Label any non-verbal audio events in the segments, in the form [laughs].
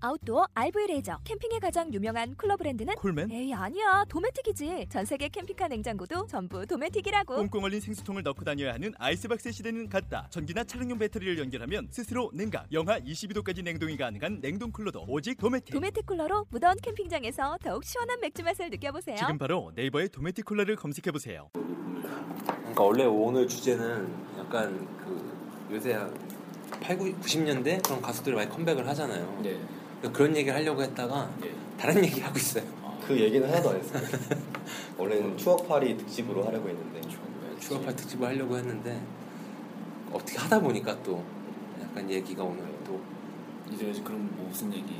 아웃도어 RV 레저 캠핑에 가장 유명한 쿨러 브랜드는 콜맨? 에이 아니야 도메틱이지 전 세계 캠핑카 냉장고도 전부 도메틱이라고 꽁꽁 얼린 생수통을 넣고 다녀야 하는 아이스박스 시대는 갔다. 전기나 차량용 배터리를 연결하면 스스로 냉각, 영하 22도까지 냉동이 가능한 냉동 쿨러도 오직 도메틱. 도메틱 쿨러로 무더운 캠핑장에서 더욱 시원한 맥주 맛을 느껴보세요 지금 바로 네이버에 도메틱 쿨러를 검색해 보세요. 그러니까 원래 오늘 주제는 약간 그 요새 한 8, 9, 90년대 그런 가수들이 많이 컴백을 하잖아요. 네. 그런 얘기를 하려고 했다가 네. 다른 얘기 하고 있어요. 그 얘기는 하나도 안 했어요. [laughs] 원래는 추억팔이 특집으로 하려고 했는데 추억팔 특집을 하려고 했는데 어떻게 하다 보니까 또 약간 얘기가 오늘 또 이제 그럼 무슨 얘기?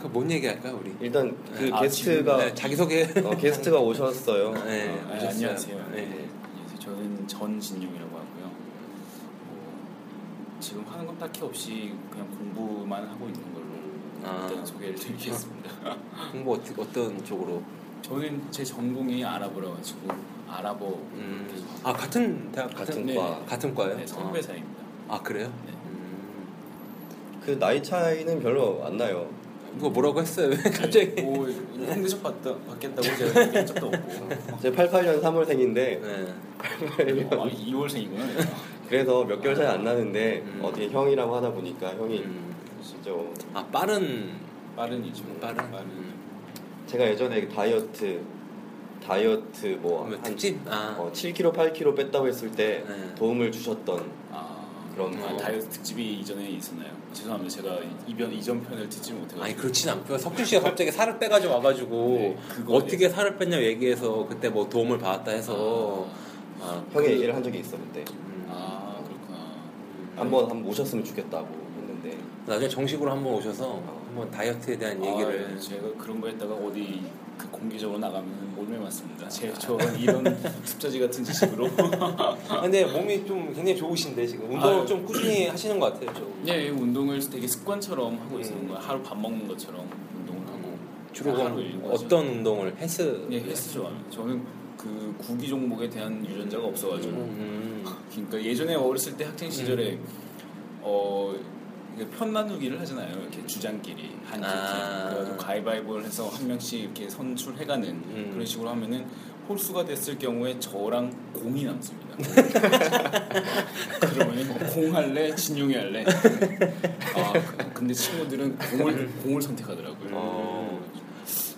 그뭔 얘기 할까요 우리? 일단 그 아, 게스트가 네, 자기 소개. 어, 게스트가 [laughs] 오셨어요. 네, 아, 오셨어요. 안녕하세요. 네. 네. 저는 전진용이라고 하고요. 뭐, 지금 하는 건 딱히 없이 그냥 공부만 하고 있는 아. 일단 소개를 드리겠습니다. [laughs] 공부 어떻게 어떤 쪽으로? 저는 제 전공이 아랍어라 가지고 아랍어 음, 아 같은 대학 같은 네. 과. 같은 과예요? 네, 선배사입니다. 아, 아 그래요? 네. 음, 그 나이 차이는 별로 안 나요. 이거 뭐라고 했어요? 왜 갑자기? 뭐 형대접 받다, 받겠다고 [laughs] 제가 얘기한 적도 없고 제 88년 3월생인데 네. 아, 2월생이구나. [laughs] 그래서 몇 개월 차이 안 나는데 음. 어떻게 형이라고 하다 보니까 형이 음. 진짜 아 빠른 빠른이죠. 빠른. 빠른. 음. 제가 예전에 다이어트 다이어트 뭐 뭐한 특집? 아. 어, 7kg 8kg 뺐다고 했을 때 네. 도움을 주셨던 아, 그런 아, 거. 다이어트 특집이 이전에 있었나요? 죄송합니다. 제가 이변 이전 편을 듣지 못해가지고. 아니 그렇진 않고요. 석준 씨가 갑자기 살을 빼가지고 와가지고 [laughs] 네, 어떻게 살을 뺐냐 얘기해서 그때 뭐 도움을 받았다 해서 아, 형이 그- 얘기를 한 적이 그때 음, 아 그렇구나. 한번 한번 모셨으면 좋겠다고 나중에 정식으로 한번 오셔서 한번 다이어트에 대한 얘기를 아, 제가 그런 거 했다가 어디 그 공개적으로 나가면 몰매 맞습니다. 제 저런 이런 [laughs] 습자지 같은 지식으로. 아, 근데 몸이 좀 굉장히 좋으신데 지금 운동을 아유. 좀 꾸준히 하시는 것 같아요. 저. 예, 운동을 되게 습관처럼 하고 있는 거예요. 하루 밥 먹는 것처럼 운동을 하고. 주로 그럼 일과죠. 어떤 운동을 헬스? 예, 헬스 좋아합니다. 저는 그 구기 종목에 대한 유전자가 없어가지고. 음, 그러니까 예전에 어렸을 때 학생 시절에 어 이게 편 나누기를 하잖아요. 이렇게 주장끼리 한 팀. 아. 그래가지고 가위바위보를 해서 한 명씩 이렇게 선출해가는 음. 그런 식으로 하면은 홀수가 됐을 경우에 저랑 공이 남습니다. [laughs] 그러면 공 할래, 진용이 할래. 아 그- 근데 친구들은 공을 공을 선택하더라고요. 어.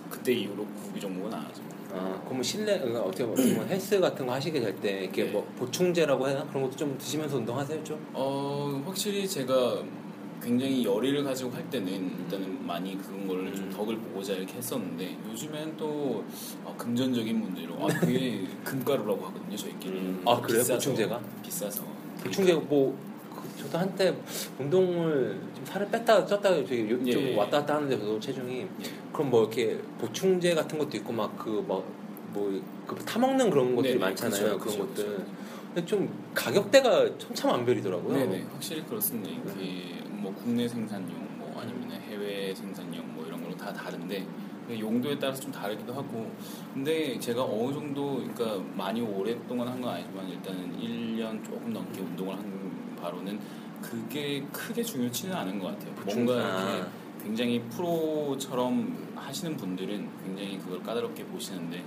그때 이후로 구기 종목은 안 하죠. 아, 그러면 실내 그러니까 어떻게 보면 헬스 같은 거 하시게 될 때 이렇게 네. 뭐 보충제라고 해야 그런 것도 좀 드시면서 운동하세요 좀? 어 확실히 제가 굉장히 열의를 가지고 할 때는 일단은 많이 그런 거를 좀 음. 덕을 보고자 이렇게 했었는데 요즘엔 또 어, 금전적인 문제로 아 그게 [laughs] 금가루라고 하거든요 저희끼리 음. 아, 그래요? 비싸서, 보충제가? 비싸서 보충제 뭐 그, 저도 한때 운동을 좀 살을 뺐다 쪘다 되게 요- 좀 예. 왔다 갔다 하는데 저도 체중이 예. 그럼 뭐 이렇게 보충제 같은 것도 있고 막그뭐 뭐그 타먹는 그런 것들이 네네, 많잖아요 그쵸, 그런 그쵸, 것들 그쵸. 근데 좀 가격대가 천차만별이더라고요. 네네 확실히 그렇습니다 그 뭐 국내 생산용 뭐 아니면 해외 생산용 뭐 이런 걸로 다 다른데 그 용도에 따라서 좀 다르기도 하고 근데 제가 어느 정도 그러니까 많이 오랫동안 한 건 아니지만 일단은 1년 조금 넘게 운동을 한 바로는 그게 크게 중요치는 않은 것 같아요 뭔가 아. 이렇게 굉장히 프로처럼 하시는 분들은 굉장히 그걸 까다롭게 보시는데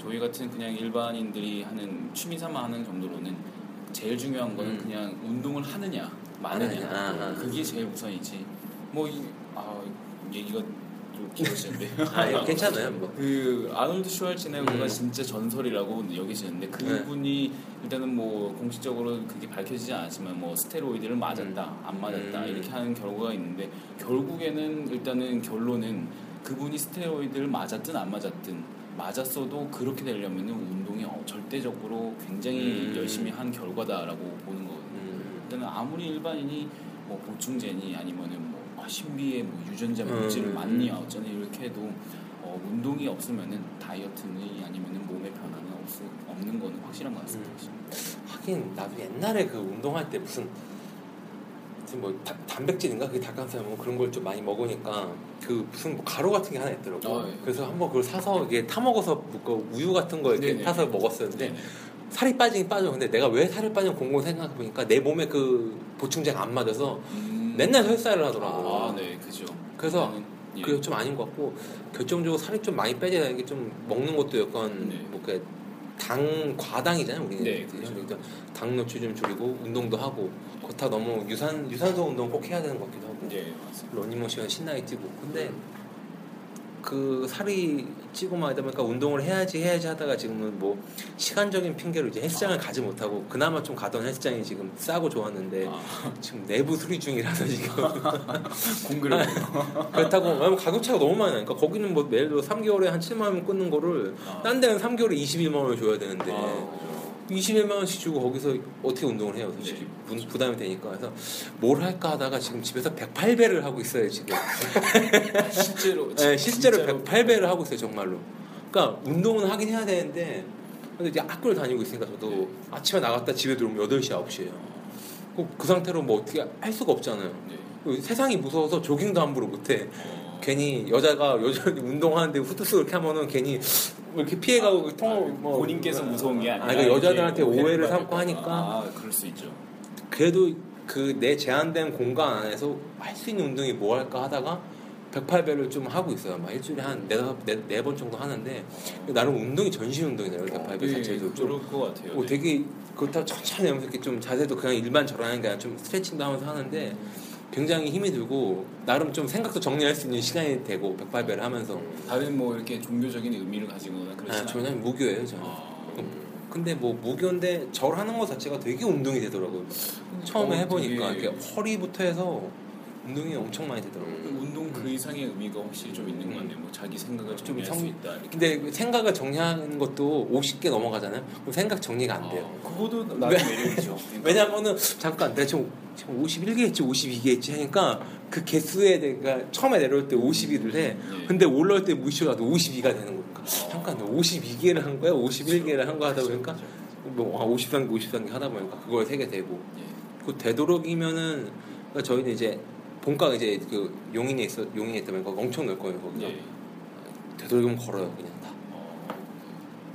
저희 같은 그냥 일반인들이 하는 취미 삼아 하는 정도로는 제일 중요한 거는 음. 그냥 운동을 하느냐 마느냐 하느냐, 아, 아. 그게 제일 우선이지 뭐 이, 아, 얘기가 좀 길어지는데 아, 괜찮아요. 뭐. 그 아놀드 슈왈츠네거가 음. 진짜 전설이라고 여기시는데 그분이 일단은 뭐 공식적으로 그게 밝혀지지 않았지만 뭐 스테로이드를 맞았다 안 맞았다 음. 이렇게 하는 결과가 있는데 결국에는 일단은 결론은 그분이 스테로이드를 맞았든 안 맞았든 맞았어도 그렇게 되려면은 운동이 어, 절대적으로 굉장히 음. 열심히 한 결과다라고 보는. 음. 아무리 일반인이 뭐 보충제니 아니면은 뭐 아, 신비의 뭐 유전자 음. 물질을 맞니 어쩌니 이렇게 해도 어, 운동이 없으면은 다이어트니 아니면은 몸의 변화는 없, 없는 거는 확실한 것 같습니다. 음. 하긴 나도 옛날에 그 운동할 때 무슨 뭐 다- 단백질인가 그게 닭가슴살 뭐 그런 걸 좀 많이 먹으니까 그 무슨 뭐 가루 같은 게 하나 있더라고. 아, 예. 그래서 한번 그걸 사서 이게 타 먹어서 그 우유 같은 거 이렇게 네네. 타서 먹었었는데 네. 살이 빠지긴 빠져. 근데 내가 왜 살이 빠진 공공 생각해 보니까 내 몸에 그 보충제가 안 맞아서 음. 맨날 설사를 하더라고. 아, 네, 그죠. 그래서 예. 그게 좀 아닌 것 같고 결정적으로 살이 좀 많이 빼지는 게 좀 먹는 것도 약간 네. 뭐그당 과당이잖아요 우리는 네, 그렇죠. 그러니까 당 노출 좀 줄이고 운동도 하고 그렇다 너무 유산 유산소 운동 꼭 해야 되는 것 같기도 하고 예, 맞습니다. 러닝머신은 신나게 뛰고 근데 그 살이 찌고 막 이러다 보니까 운동을 해야지 해야지 하다가 지금은 뭐 시간적인 핑계로 이제 헬스장을 가지 못하고 그나마 좀 가던 헬스장이 지금 싸고 좋았는데 아, 지금 내부 수리 중이라서 지금. [laughs] 공그를 [laughs] 그렇다고 가격 차가 너무 많이 나니까 거기는 뭐 예를 들어 3개월에 한 7만 원 끊는 거를 아. 딴 데는 3개월에 21만 원을 줘야 되는데 아, 그죠. 21만 원씩 주고 거기서 어떻게 운동을 해요 솔직히 네. 부- 부담이 되니까 그래서 뭘 할까 하다가 지금 집에서 108배를 하고 있어요 지금 [laughs] 실제로 네, 실제로 진짜로 108배를 하고 있어요 정말로 그러니까 운동은 하긴 해야 되는데 근데 이제 학교를 다니고 있으니까 저도 네. 아침에 나갔다 집에 들어오면 8시 9시에요 그, 그 상태로 뭐 어떻게 할 수가 없잖아요 네. 그 세상이 무서워서 조깅도 함부로 못해 어, 괜히 여자가 여전히 [laughs] 운동하는데 후투스 그렇게 하면은 괜히 뭐 이렇게 피해가고 통 뭐, 본인께서 무서운 게 아니라 아, 그러니까 여자들한테 이게 오해를 삼고 봐. 하니까. 아 그럴 수 있죠 그래도 그 내 제한된 공간 안에서 할 수 있는 운동이 뭐 할까 하다가 108배를 좀 하고 있어요. 막 일주일에 한 네번 네, 네번 정도 하는데 나름 운동이 전신 운동이네요. 108배 네, 자체도 좀 그럴 것 같아요 뭐 네. 되게 그렇다고 천천히 하면서 이렇게 좀 자세도 그냥 일반 저라는 게 아니라 좀 스트레칭도 하면서 하는데 굉장히 힘이 들고 나름 좀 생각도 정리할 수 있는 시간이 되고 108배를 하면서. 다른 뭐 이렇게 종교적인 의미를 가지거나 그렇지 아, 저는 무교예요 저는. 아, 근데 뭐 무교인데 절 하는 것 자체가 되게 운동이 되더라고요. 처음에 어, 해보니까 되게- 이렇게 허리부터 해서 운동이 엄청 많이 되더라고요. 운동 그 이상의 의미가 확실히 좀 있는 것 같네요. 뭐 자기 생각을 좀 정리할 성- 수 있다 이렇게. 근데 그 생각을 정리하는 것도 50개 넘어가잖아요? 그럼 생각 정리가 안 돼요. 아, 그것도 나름 매력이죠. [laughs] 그러니까. 왜냐면은 잠깐 내가 지금, 지금 51개 했지 52개 했지 하니까 그 개수에 내가 처음에 내려올 때 51을 해. 예. 근데 올라올 때 무시가 나도 52가 되는 거니까. 잠깐 너 52개를 한 거야? 51개를 한 거 하다 보니까 뭐 아, 53개 53개 하다 보니까 그걸 세게 되고. 예. 그 되도록이면은 그러니까 저희는 이제 본가 이제 그 용인에 있어 용인에 있다 보니까 엄청 넓거든요 거기서 예. 되도록이면 걸어요 그냥 다. 어,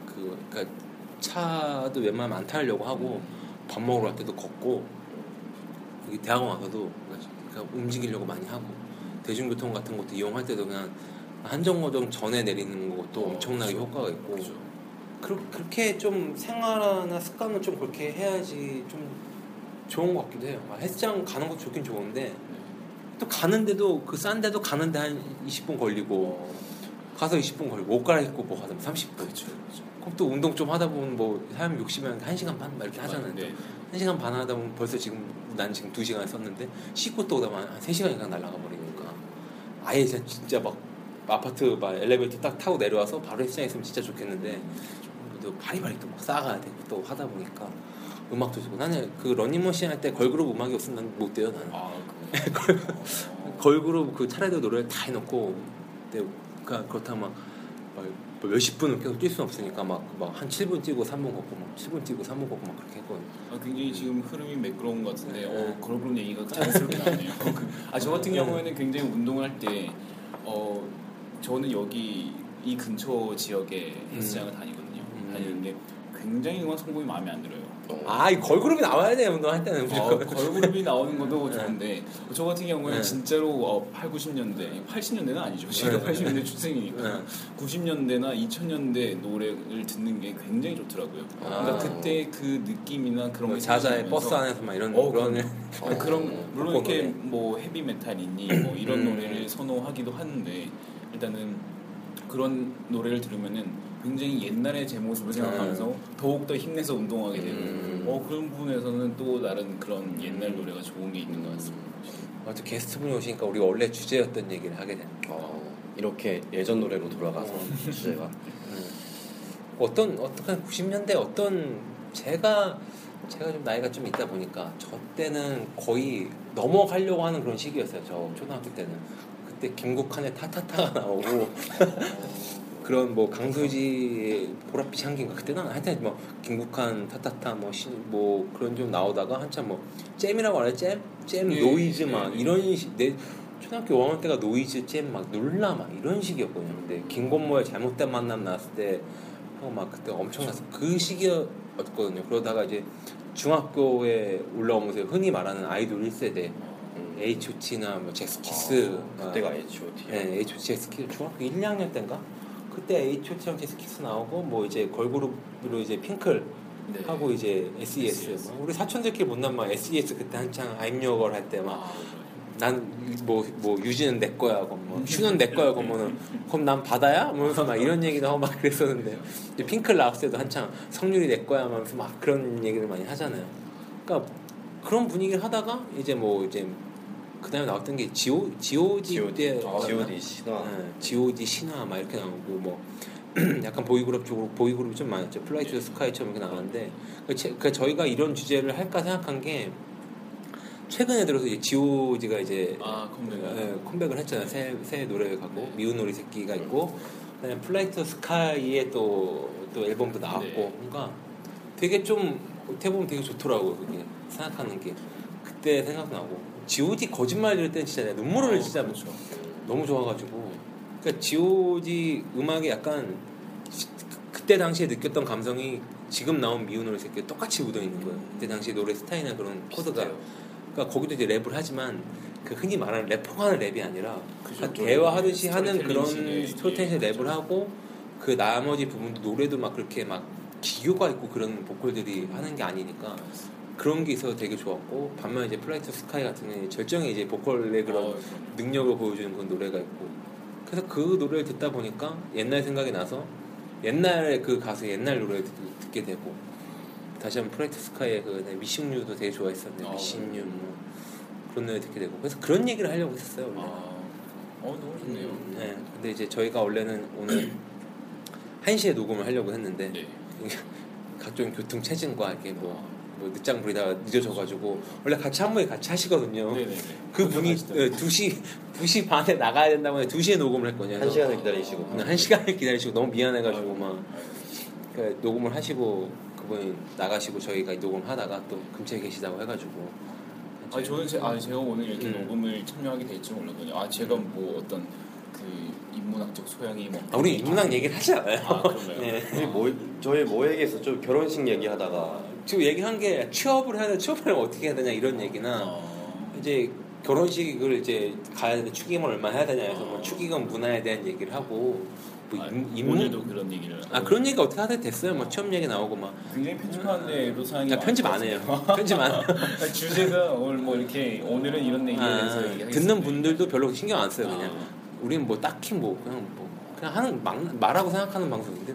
그 그러니까 차도 웬만하면 안 타려고 하고 밥 먹으러 갈 때도 걷고 여기 대학원 와서도 그냥 움직이려고 많이 하고 대중교통 같은 것도 이용할 때도 그냥 한정거장 전에 내리는 것도 어, 엄청나게 그죠. 효과가 있고 그죠. 그, 그렇게 좀 생활하나 습관을 좀 그렇게 해야지 좀 좋은 것 같기도 해요. 막 헬스장 가는 것도 좋긴 좋은데 또 가는데도 그 싼데도 가는데 한 20분 걸리고 가서 20분 걸리고 옷 갈아입고 뭐 하다 보면 30분. 그렇죠 그럼 또 운동 좀 하다 보면 뭐 사람 욕심이 1시간 반막 이렇게 하잖아요. 네. 1시간 반 하다 보면 벌써 지금 난 지금 2시간 썼는데 씻고 또 오다 한 3시간이 그냥 날아가 버리니까 아예 진짜, 막 아파트 막 엘리베이터 딱 타고 내려와서 바로 헬스장에 있으면 진짜 좋겠는데 또 바리바리 또 막 싸가야 되고 또 하다 보니까 음악도 좋고 나는 그 러닝머신 할 때 걸그룹 음악이 없으면 난못 돼요 나는 아 [laughs] 걸그룹 그 차례도 노래를 다 해놓고 그러니까 그렇다면 막, 막 몇십 분을 계속 뛸 수는 없으니까 막막한 7분 뛰고 3분 걷고 막 7분 뛰고 3분 걷고 막 그렇게 했거든요 아, 굉장히 지금 흐름이 매끄러운 것 같은데 네. 어, 그런 그런 얘기가 자연스럽게 나오네요. [laughs] 아, 저 같은 경우에는 굉장히 운동을 할 때 어, 저는 여기 이 근처 지역에 헬스장을 다니거든요. 음. 다니는데 굉장히 음악 성공이 마음에 안 들어요. 아 이 걸그룹이 나와야 돼요 운동할 때는 어, 걸그룹이 나오는 것도 [laughs] 네. 좋은데 저 같은 경우에는 네. 진짜로 어, 8, 90년대 80년대는 아니죠. 제가 네. 80년대 출생이니까 네. 90년대나 2000년대 노래를 듣는 게 굉장히 좋더라고요. 그러니까 아. 그때 그 느낌이나 그런 뭐게 자자의 생각나면서 버스 안에서 막 이런 어, 그런 아, [laughs] 그런 물론 벚꽃 이렇게. 뭐 헤비 메탈이니 뭐 이런 음. 노래를 선호하기도 하는데 일단은 그런 노래를 들으면은 굉장히 옛날의 제 모습을 생각하면서 더욱 더 힘내서 운동하게 되고 음. 어 그런 부분에서는 또 다른 그런 옛날 노래가 좋은 게 있는 것 같습니다. 아무튼 게스트분이 오시니까 우리 원래 주제였던 얘기를 하게 되는 어, 이렇게 예전 노래로 돌아가서 주제가 어떤 어떤 90년대 어떤 제가 제가 좀 나이가 좀 있다 보니까 저 때는 거의 넘어가려고 하는 그런 시기였어요. 저 초등학교 때는 그때 김국환의 타타타가 나오고 [laughs] 그런 뭐 강수지 보랏빛 향기인가 그때는 하여튼 뭐 김국환 타타타 뭐, 시, 뭐 그런 좀 나오다가 한참 뭐 잼이라고 알아요 잼? 잼 예, 노이즈 예, 막 예. 이런 식. 내 초등학교 5학년 때가 노이즈 잼 막 놀라 막 이런 식이었거든요. 근데 김건모의 잘못된 만남 나왔을 때 하고 막 그때 엄청 났어 그 시기였거든요. 그러다가 이제 중학교에 올라오면서 흔히 말하는 아이돌 1세대 H.O.T나 뭐 잭스키스 아, 그때가 H.O.T. 네, H.O.T. 잭스키스 중학교 1, 2학년 때인가? 그때 H.O.T랑 잭스키스 나오고 뭐 이제 걸그룹으로 이제 핑클 네. 하고 이제 SES, SES. 막 우리 사촌들끼리 못난 막 SES 그때 한창 I'm Your Girl 할 때막 아, 난뭐뭐 유진은 내 거야 하고 뭐 슈는 내 거야 하고 뭐는 그럼 난 바다야? 하면서 막 이런 얘기도 하고 막 그랬었는데 이제 핑클 나왔을 때도 한창 성유리 내 거야 하면서 막 그런 얘기를 많이 하잖아요. 그러니까 그런 분위기를 하다가 이제 뭐 이제 그다음에 나왔던 게 G.O. G.O.D. 때 G.O.D. G.O.D. 신화. 네, G.O.D. 신화 막 이렇게 나오고 뭐 [clears throat] 약간 보이그룹 쪽으로 보이그룹이 좀 많았죠. 플라이 투 스카이처럼 이렇게 나왔는데 그, 제- 그 저희가 이런 주제를 할까 생각한 게 최근에 들어서 이제 G.O.D가 이제 아 컴백. 네, 컴백을 했잖아요. 새, 새 노래 갖고 미운 오리 새끼가 있고 그다음에 플라이 투 스카이의 또, 또 앨범도 나왔고 네. 뭔가 되게 좀 어떻게 보면 되게 좋더라고요. 그게 생각하는 게 그때 생각나고 G.O.D. 거짓말 들을 때는 진짜 내가 눈물을 어, 진짜 그렇죠. 너무 좋아가지고 그러니까 G.O.D 음악이 약간 시- 그때 당시에 느꼈던 감성이 지금 나온 미운 오리 새끼 똑같이 묻어 있는 거예요. 그때 당시 노래 스타일이나 그런 코드가 그러니까 거기도 이제 랩을 하지만 그 흔히 말하는 래퍼가 하는 랩이 아니라. 그냥 대화하듯이 하는 그런 스토리텔링 예, 랩을 하고 그 나머지 부분도 노래도 막 그렇게 막 기교가 있고 그런 보컬들이 하는 게 아니니까 그런 게 있어서 되게 좋았고 반면 이제 플라이 투 스카이 같은 절정의 이제 보컬의 그런 어, 능력을 보여주는 그런 노래가 있고 그래서 그 노래를 듣다 보니까 옛날 생각이 나서 옛날에 그 가수 옛날 노래를 듣, 듣게 되고 다시 한번 플라이 투 스카이의 그 네, Missing You도 되게 좋아했었는데 아, Missing You 뭐 그런 노래 듣게 되고 그래서 그런 얘기를 하려고 했었어요 원래. 아, 어 너무 좋네요. 음, 네. 근데 이제 저희가 원래는 오늘 [clears throat] 1시에 녹음을 하려고 했는데 네. [laughs] 각종 교통 체증과 이렇게 뭐, 뭐 늦장 부리다가 늦어져가지고 원래 같이 한 번에 같이 하시거든요. 네네네. 그 분이 2시 2시 [laughs] 반에 나가야 된다고 해서 2시에 녹음을 했거든요. 한 시간을 기다리시고. 네, 한 시간을 기다리시고 너무 미안해가지고 막그 녹음을 하시고 그분이 나가시고 저희가 녹음하다가 또 근처에 계시다고 해가지고 아 저는 제, 아 제가 오늘 이렇게 음. 녹음을 참여하게 될 줄 몰랐거든요. 아 제가 뭐 어떤 그 인문학적 소양이 뭐 아, 우리 인문학 얘기를 하지 않아요. 아 그런가요? [laughs] 네. 저희 뭐 저희 뭐 얘기했었죠? 결혼식 얘기하다가 지금 얘기한 게 취업을 해야 돼, 취업을 하면 어떻게 해야 되냐 이런 얘기나 어, 이제 결혼식을 이제 가야 되는데 축의금을 얼마 해야 되냐 해서 뭐 축의금 문화에 대한 얘기를 하고 뭐 아, 인- 인문 오늘도 그런 얘기를 아 그런 얘기가 어떻게 하게 됐어요? 뭐 취업 얘기 나오고 막. 굉장히 편집하는데 애로사항이 야, 편집 안 해요. 편집 안 [laughs] 주제가 오늘 뭐 이렇게 오늘은 이런 얘기에 대해서 아, 얘기하겠습니다. 듣는 분들도 별로 신경 안 써요 그냥. 아. 우리는 뭐 딱히 뭐 그냥 뭐 그냥 하는 막, 말하고 생각하는 방송인데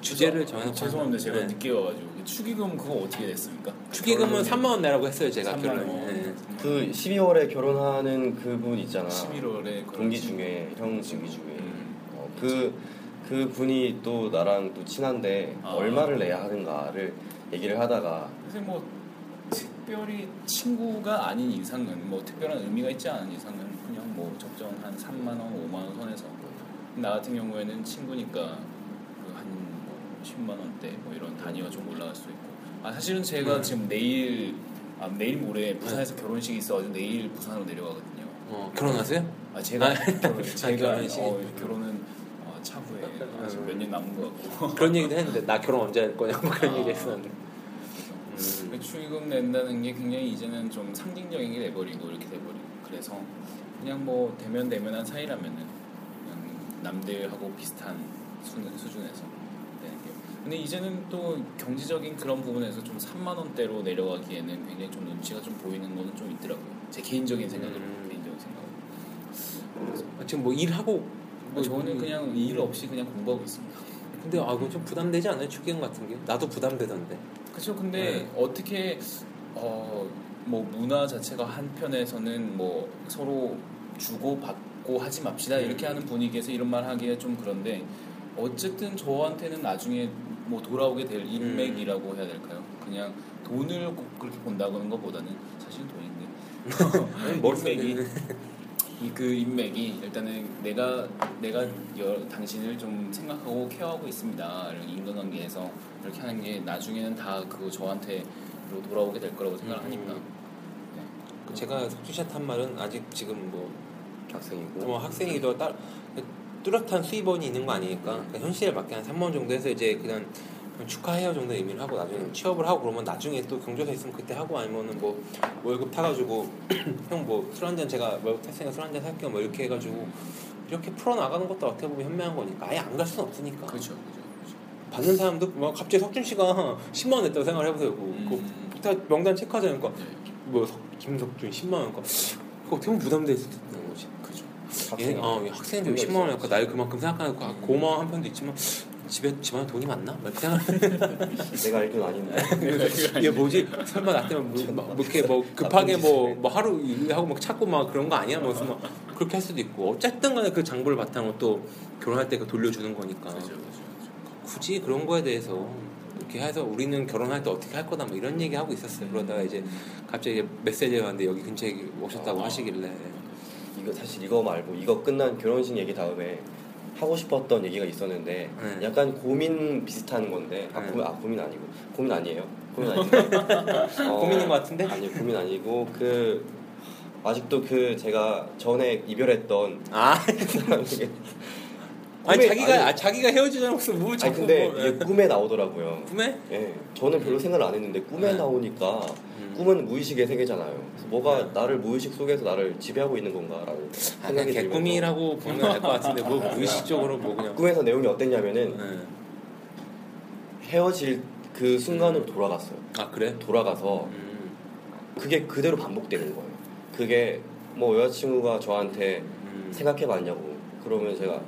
주제를 정해서 아, 죄송합니다. 제가 네. 늦게 와가지고. 그 축의금 그거 어떻게 됐습니까? 축의금은 3만 원 내라고 했어요 제가 3만 결혼 원. 네. 그 12월에 결혼하는 그분 있잖아. 11월에 동기 중에 형 동기 중에 음. 어, 그, 그 분이 또 나랑 또 친한데 아. 얼마를 내야 하는가를 얘기를 하다가 그래서 뭐 특별히 친구가 아닌 이상은 뭐 특별한 의미가 있지 않은 이상은 그냥 뭐 적정한 3만 원, 5만 원 선에서 나 같은 경우에는 친구니까 10만 원대 뭐 이런 단위가 좀 올라갈 수 있고 아 사실은 제가 음. 지금 내일 아, 내일 모레 부산에서 결혼식이 있어가지고 내일 부산으로 내려가거든요. 어, 결혼하세요? 아 제가 아, 결혼, 제가? 어, 결혼은 어, 차후에 아직 몇년 남은 것 같고 [laughs] 그런 얘기도 했는데 나 결혼 언제 할 거냐 뭐 그런 아. 얘기 했었는데 음. 그 축의금 낸다는 게 굉장히 이제는 좀 상징적인 게 돼버리고 이렇게 돼버리고 그래서 그냥 뭐 대면 대면한 사이라면은 그냥 남들하고 비슷한 수, 수준에서 근데 이제는 또 경제적인 그런 부분에서 좀 3만 원대로 내려가기에는 굉장히 좀 눈치가 좀 보이는 거는 좀 있더라고요 제 개인적인 생각으로 음. 개인적인 생각으로 아, 지금 뭐 일하고 뭐 저는 그냥 일 없이 그냥 공부하고 있습니다 근데 아 이건 좀 부담되지 않아요 축의금 같은 게 나도 부담되던데 그렇죠. 근데 네. 어떻게 어 뭐 문화 자체가 한편에서는 뭐 서로 주고 받고 하지 맙시다 이렇게 음. 하는 분위기에서 이런 말 하기가 좀 그런데 어쨌든 저한테는 나중에 뭐 돌아오게 될 인맥이라고 해야 될까요? 그냥 돈을 꼭 그렇게 본다는 것보다는 사실 돈인데 [laughs] 인맥이 이그 인맥이 일단은 내가 내가 여, 당신을 좀 생각하고 케어하고 있습니다. 이런 인간관계에서 이렇게 하는 게 나중에는 다 그거 저한테로 돌아오게 될 거라고 생각을 하니까. 네. 그 제가 씨한테 한 말은 아직 지금 뭐, 학생이고 뭐 학생이도 따, 뚜렷한 수입원이 있는 거 아니니까 그러니까 현실에 맞게 한 3만 원 정도 해서 이제 그냥 축하해요 정도 의미를 하고 나중에 취업을 하고 그러면 나중에 또 경조사 있으면 그때 하고 아니면은 뭐 월급 타가지고 [clears throat] 형 뭐 술 한잔 제가 월급 탔으니까 술 한잔 살게요 뭐 이렇게 해가지고 이렇게 풀어 나가는 것도 어떻게 보면 현명한 거니까 아예 안 갈 수는 없으니까 그렇죠, 그렇죠. 받는 사람도 막 갑자기 석준 씨가 10만 원 냈다고 생각을 해보세요. 그, 음. 그, 다 명단 체크하자니까 네. 뭐 석- 김석준 10만 원, 그거 어떻게 보면 부담될 수도 있는 거지. 그죠. 얘, 어, 얘 학생인데 왜 10만 원 할까? 날 그만큼 생각하고 아, 고마워 한 편도 있지만 집에 집안에 돈이 많나? 이렇게. 내가 알기로 아닌데 [laughs] 이게 뭐지? 설마 나 때문에 뭐, 막, 뭐 이렇게 뭐 급하게 뭐, 뭐 하루 일하고 막 찾고 막 그런 거 아니야? 뭐, 막 그렇게 할 수도 있고 어쨌든 간에 그 장부를 바탕으로 또 결혼할 때 그 돌려주는 거니까 그죠, 그죠. 굳이 그런 거에 대해서 이렇게 해서 우리는 결혼할 때 어떻게 할 거다 뭐 이런 얘기 하고 있었어요. 그러다가 이제 갑자기 메시지가 왔는데 여기 근처에 오셨다고 어. 하시길래 이거 사실 이거 말고 이거 끝난 결혼식 얘기 다음에 하고 싶었던 얘기가 있었는데 네. 약간 고민 비슷한 건데 아, 네. 고민, 아 고민 아니고 고민 아니에요 고민 아니고 [laughs] 어, 고민인 것 같은데? 아니 고민 아니고 그 아직도 그 제가 전에 이별했던 아 [laughs] 사람에게 아니 자기가 아니, 아, 자기가 헤어지자는 무슨 뭘 아니 자꾸 근데 뭐, 이게 꿈에 나오더라고요 꿈에 예 저는 별로 생각을 안 했는데 꿈에 네. 나오니까 음. 꿈은 무의식의 세계잖아요 뭐가 네. 나를 무의식 속에서 나를 지배하고 있는 건가라는 아, 생각이 들면서 개꿈이라고 보면 알 것 같은데 뭐 [laughs] 무의식적으로 뭐 그냥 꿈에서 내용이 어땠냐면은 네. 헤어질 그 순간으로 돌아갔어요. 아 그래? 돌아가서 음, 그게 그대로 반복되는 거예요. 그게 뭐 여자친구가 저한테 음. 생각해봤냐고 그러면 제가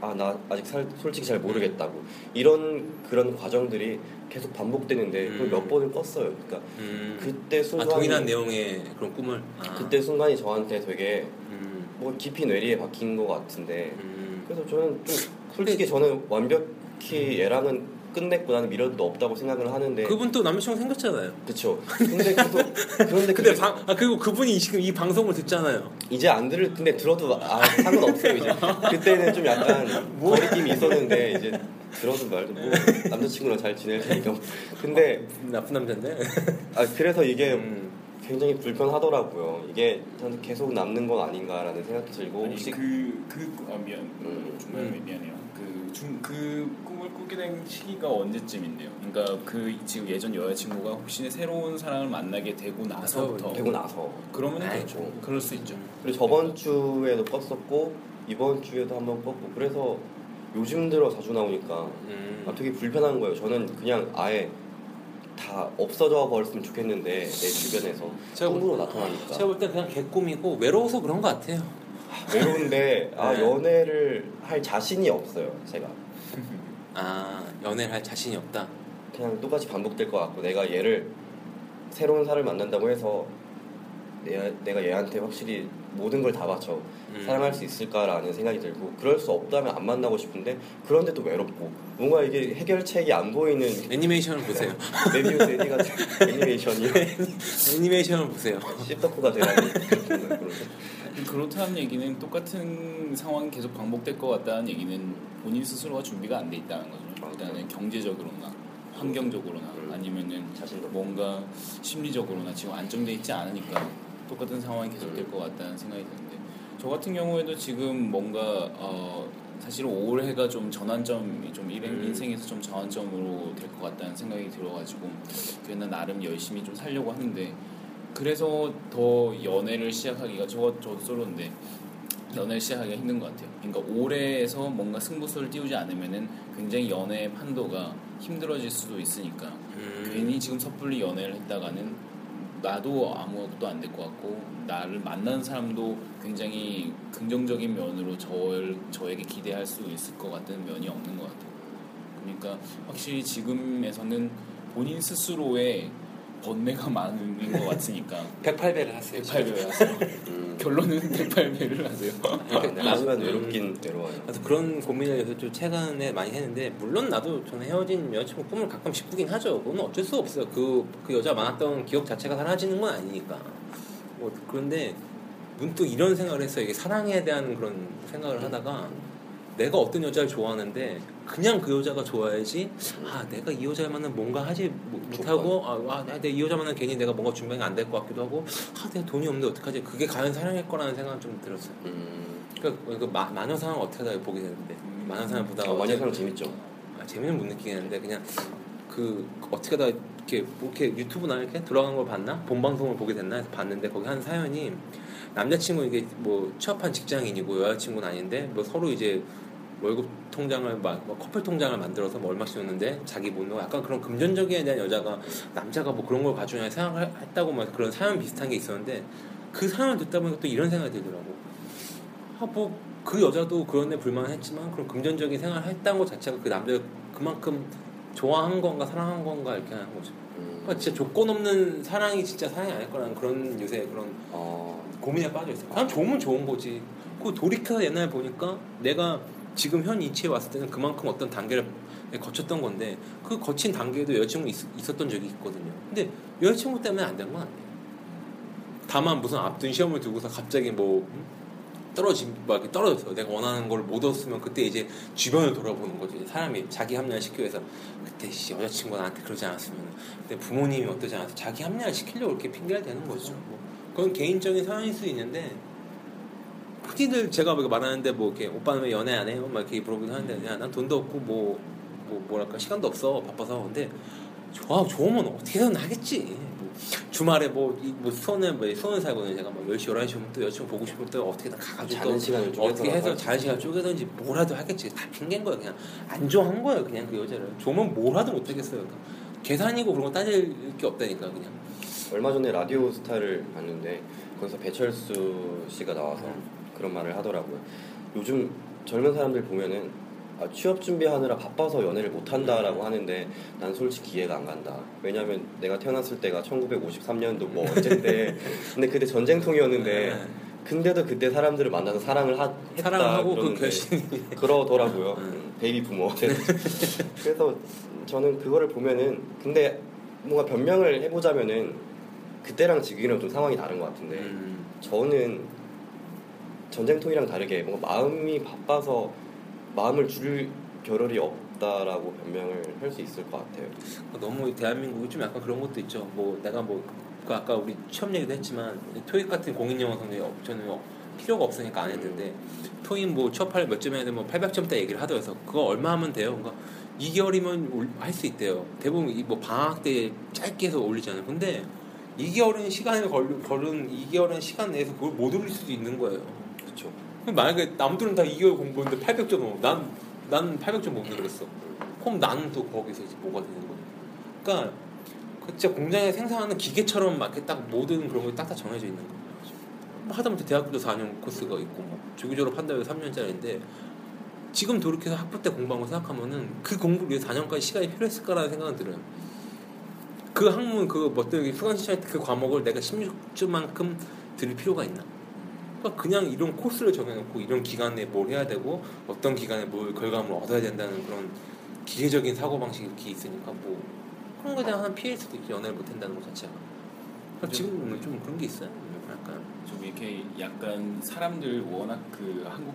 아 나 아직 살- 솔직히 잘 모르겠다고 이런 그런 과정들이 계속 반복되는데 그걸 음. 몇 번을 껐어요. 그러니까 음. 그때 아 순간이 동일한 내용의 그런 꿈을 아. 그때 순간이 저한테 되게 음, 뭐 깊이 뇌리에 박힌 것 같은데 음. 그래서 저는 좀 솔직히 저는 완벽히 얘랑은 끝냈고 나는 미련도 없다고 생각을 하는데 그분 또 남자친구 생겼잖아요. 그쵸. 근데 그도 그런데 근데 방, 아 그리고 그분이 지금 이 방송을 듣잖아요. 이제 안 들을 근데 들어도 아 상관없어요 이제 그때는 좀 약간 [laughs] 거리낌이 있었는데 이제 들어도 말도 뭐 남자친구랑 잘 지낼 테니까 근데 나쁜 남자인데. [laughs] 아 그래서 이게 음. 굉장히 불편하더라고요 이게 계속 남는 건 아닌가라는 생각도 들고 아니 혹시 그그 아, 미안 음. 중간에 음. 미안해요. 그중그 그 꿈을 꾸게 된 시기가 언제쯤인데요? 그러니까 그 지금 예전 여자친구가 혹시 새로운 사람을 만나게 되고 나서부터 되고 나서 그러면 아이, 그렇죠. 그럴 수 있죠. 그리고 저번 주에도 껐었고 이번 주에도 한번 껐고 그래서 요즘 들어 자주 나오니까 음. 아, 되게 불편한 거예요. 저는 그냥 아예 다 없어져 버렸으면 좋겠는데 내 주변에서 제가 꿈으로 볼- 나타나니까 제가 볼 때 그냥 개꿈이고 외로워서 그런 것 같아요. 외로운데 아 네. 연애를 할 자신이 없어요. 제가 아 연애를 할 자신이 없다. 그냥 똑같이 반복될 것 같고 내가 얘를 새로운 사람을 만난다고 해서 내, 내가 얘한테 확실히 모든 걸 다 바쳐 음. 사랑할 수 있을까라는 생각이 들고 그럴 수 없다면 안 만나고 싶은데 그런데 또 외롭고 뭔가 이게 해결책이 안 보이는 애니메이션을 보세요. [laughs] 메비우스 에디 같은 애니메이션이요 [laughs] 애니메이션을 보세요. 씹덕후가 되다니 [laughs] 그렇다는 얘기는 똑같은 상황이 계속 반복될 것 같다는 얘기는 본인 스스로가 준비가 안 돼 있다는 거죠. 일단은 경제적으로나 환경적으로나 음. 아니면은 자신도 뭔가 심리적으로나 지금 안정돼 있지 않으니까 똑같은 상황이 계속될 것 같다는 생각이 드는데 저 같은 경우에도 지금 뭔가 어 사실 올해가 좀 전환점이 좀 일행, 음. 인생에서 좀 전환점으로 될 것 같다는 생각이 들어가지고 그래서 나름 열심히 좀 살려고 하는데 그래서 더 연애를 시작하기가 저 저도 솔로인데 연애를 시작하기가 힘든 것 같아요. 그러니까 올해에서 뭔가 승부수를 띄우지 않으면은 굉장히 연애 판도가 힘들어질 수도 있으니까 음. 괜히 지금 섣불리 연애를 했다가는 나도 아무것도 안 될 것 같고 나를 만나는 사람도 굉장히 긍정적인 면으로 저를 저에게 기대할 수 있을 것 같은 면이 없는 것 같아요. 그러니까 확실히 지금에서는 본인 스스로의 번뇌가 많은 것 같으니까 [laughs] 108배를 하세요. 108배를 하세요. 음. 결론은 108배를 하세요. 근데 하지만 외롭긴 외로워요 그래서 그런 고민을 요새 좀 최근에 많이 했는데 물론 나도 저는 헤어진 여자친구 꿈을 가끔씩 꾸긴 하죠. 그건 어쩔 수 없어요. 그, 그 여자 만났던 기억 자체가 사라지는 건 아니니까. 뭐 그런데 문득 이런 생각을 했어요. 이게 사랑에 대한 그런 생각을 하다가 내가 어떤 여자를 좋아하는데 그냥 그 여자가 좋아야지 아 내가 이 여자를 만나면 뭔가 하지 못- 못하고 아, 아 여자 만나면 괜히 내가 뭔가 준비가 안 될 것 같기도 하고 아 내가 돈이 없는데 어떡하지? 그게 과연 사랑일 거라는 생각은 좀 들었어요. 음. 그러니까 그 마, 마녀 사랑 어떻게 하다 보게 되는데 마녀 사랑 보다가 아, 어제- 마녀 사랑 재밌죠. 아, 재미는 못 느끼겠는데 그냥 그 어떻게 하다 이렇게 뭐 이렇게 유튜브나 이렇게 돌아간 걸 봤나? 본 방송을 보게 됐나? 해서 봤는데 거기 한 사연이 남자친구 이게 뭐 취업한 직장인이고 여자친구는 아닌데 뭐 서로 이제 월급 통장을 막뭐 커플 통장을 만들어서 뭐 얼마씩 줬는데 자기 못 넣어 약간 그런 금전적인 대한 여자가 남자가 뭐 그런 걸 가지고 생각을 했다고 막 그런 사연 비슷한 게 있었는데 그 사연을 듣다 보니까 또 이런 생각이 들더라고 아 뭐 그 여자도 그런 데 불만했지만 그런 금전적인 생활을 했다는 것 자체가 그 남자가 그만큼 좋아한 건가 사랑한 건가 이렇게 하는 거죠. 음. 그러니까 진짜 조건 없는 사랑이 진짜 사랑이 아닐 거라는 그런 요새 그런 어, 고민에 빠져 있어요. 그냥 좋으면 좋은 거지. 그 돌이켜서 옛날에 보니까 내가 지금 현 이치에 왔을 때는 그만큼 어떤 단계를 거쳤던 건데 그 거친 단계에도 여자친구 있, 있었던 적이 있거든요. 근데 여자친구 때문에 안 된 건 아니에요. 다만 무슨 앞둔 시험을 두고서 갑자기 뭐 음? 떨어진 막 이렇게 떨어졌어. 내가 원하는 걸 못 얻었으면 그때 이제 주변을 돌아보는 거지. 사람이 자기 합리화 시키기 위해서 그때 씨, 여자친구가 나한테 그러지 않았으면 그때 부모님이 어떠지 않았어. 자기 합리화 시키려고 이렇게 핑계를 대는 거죠. 뭐. 그건 개인적인 사연일 수 있는데 흔히들 제가 뭐 말하는데 뭐 이렇게 오빠는 왜 연애 안 해요? 막 이렇게 물어보긴 하는데 야 난 돈도 없고 뭐, 뭐 뭐랄까 시간도 없어. 바빠서. 근데 좋아 좋으면 어떻게든 하겠지. 뭐 주말에 뭐, 이, 뭐 수원에 뭐 수원에 살거든요 제가 뭐 10시 11시 오면 또 여자친구 보고 싶을 때 어떻게든 가가지고 자는 또 시간을 어떻게 해서. 자는 시간 쪼개든지 뭐라도 하겠지. 다 핑계인 거야 그냥 안 좋아한 거예요 그냥 그 여자를. 좋으면 뭘 하든 못하겠어요. 그러니까. 계산이고 그런 거 따질 게 없다니까 그냥. 얼마 전에 라디오 스타를 봤는데 거기서 배철수 씨가 나와서 그런 말을 하더라고요. 요즘 젊은 사람들 보면은 아, 취업 준비하느라 바빠서 연애를 못 한다라고 하는데 난 솔직히 이해가 안 간다. 왜냐면 내가 태어났을 때가 1953년도 뭐 언젠데 [laughs] 근데 그때 전쟁통이었는데 네. 근데도 그때 사람들을 만나서 사랑을 하, 했다 사랑을 하고 그 결심이 그러더라고요. 음. 음, 베이비 부모. [laughs] 그래서 저는 그거를 보면은 근데 뭔가 변명을 해보자면은 그때랑 지금이랑 좀 상황이 다른 것 같은데 음. 저는 전쟁통이랑 다르게 뭔가 마음이 바빠서 마음을 줄 겨를이 없다라고 변명을 할 수 있을 것 같아요. 너무 대한민국이 좀 약간 그런 것도 있죠. 뭐 내가 뭐그 아까 우리 취업 얘기도 했지만 토익 같은 공인 영어 성적이 없- 저는 뭐 필요가 없으니까 안 했는데 토익 뭐 취업할 몇 점해야 되면 800점대 얘기를 하더라서 그거 얼마 하면 돼요. 그러니까 2개월이면 할 수 있대요. 대부분 이뭐 방학 때 짧게 해서 올리잖아요. 근데 2개월은 시간을 걸, 걸은 2개월은 시간 내에서 그걸 못 올릴 수도 있는 거예요. 만약에 남들은 다 2개월 공부했는데 800점 넘어. 난, 난 800점 못 늘었어. 그럼 나는 또 거기서 이제 뭐가 되는 거야. 그러니까, 그 진짜 공장에 생산하는 기계처럼 막 이렇게 딱 모든 그런 게 딱딱 정해져 있는 거야. 뭐 하다못해 대학교도 4년 코스가 있고, 뭐 조기 졸업한다고 해서 3년짜리인데, 지금 돌이켜서 학부 때 공부한 거 생각하면은 그 공부를 위해 4년까지 시간이 필요했을까라는 생각은 들어요. 그 학문, 그 어떤 휴강 시절 때그 과목을 내가 16주만큼 들을 필요가 있나? 그러니까 그냥 이런 코스를 정해놓고 이런 기간에 뭘 해야 되고 어떤 기간에 뭘 결과물을 얻어야 된다는 그런 기계적인 사고 방식이 이렇게 있으니까 뭐 그런 거에 대한 피해일 수도 있지 연애를 못 한다는 것 자체가. 그러니까 지금 좀 그런 게 있어요? 약간. 좀 이렇게 약간 사람들 워낙 그 한국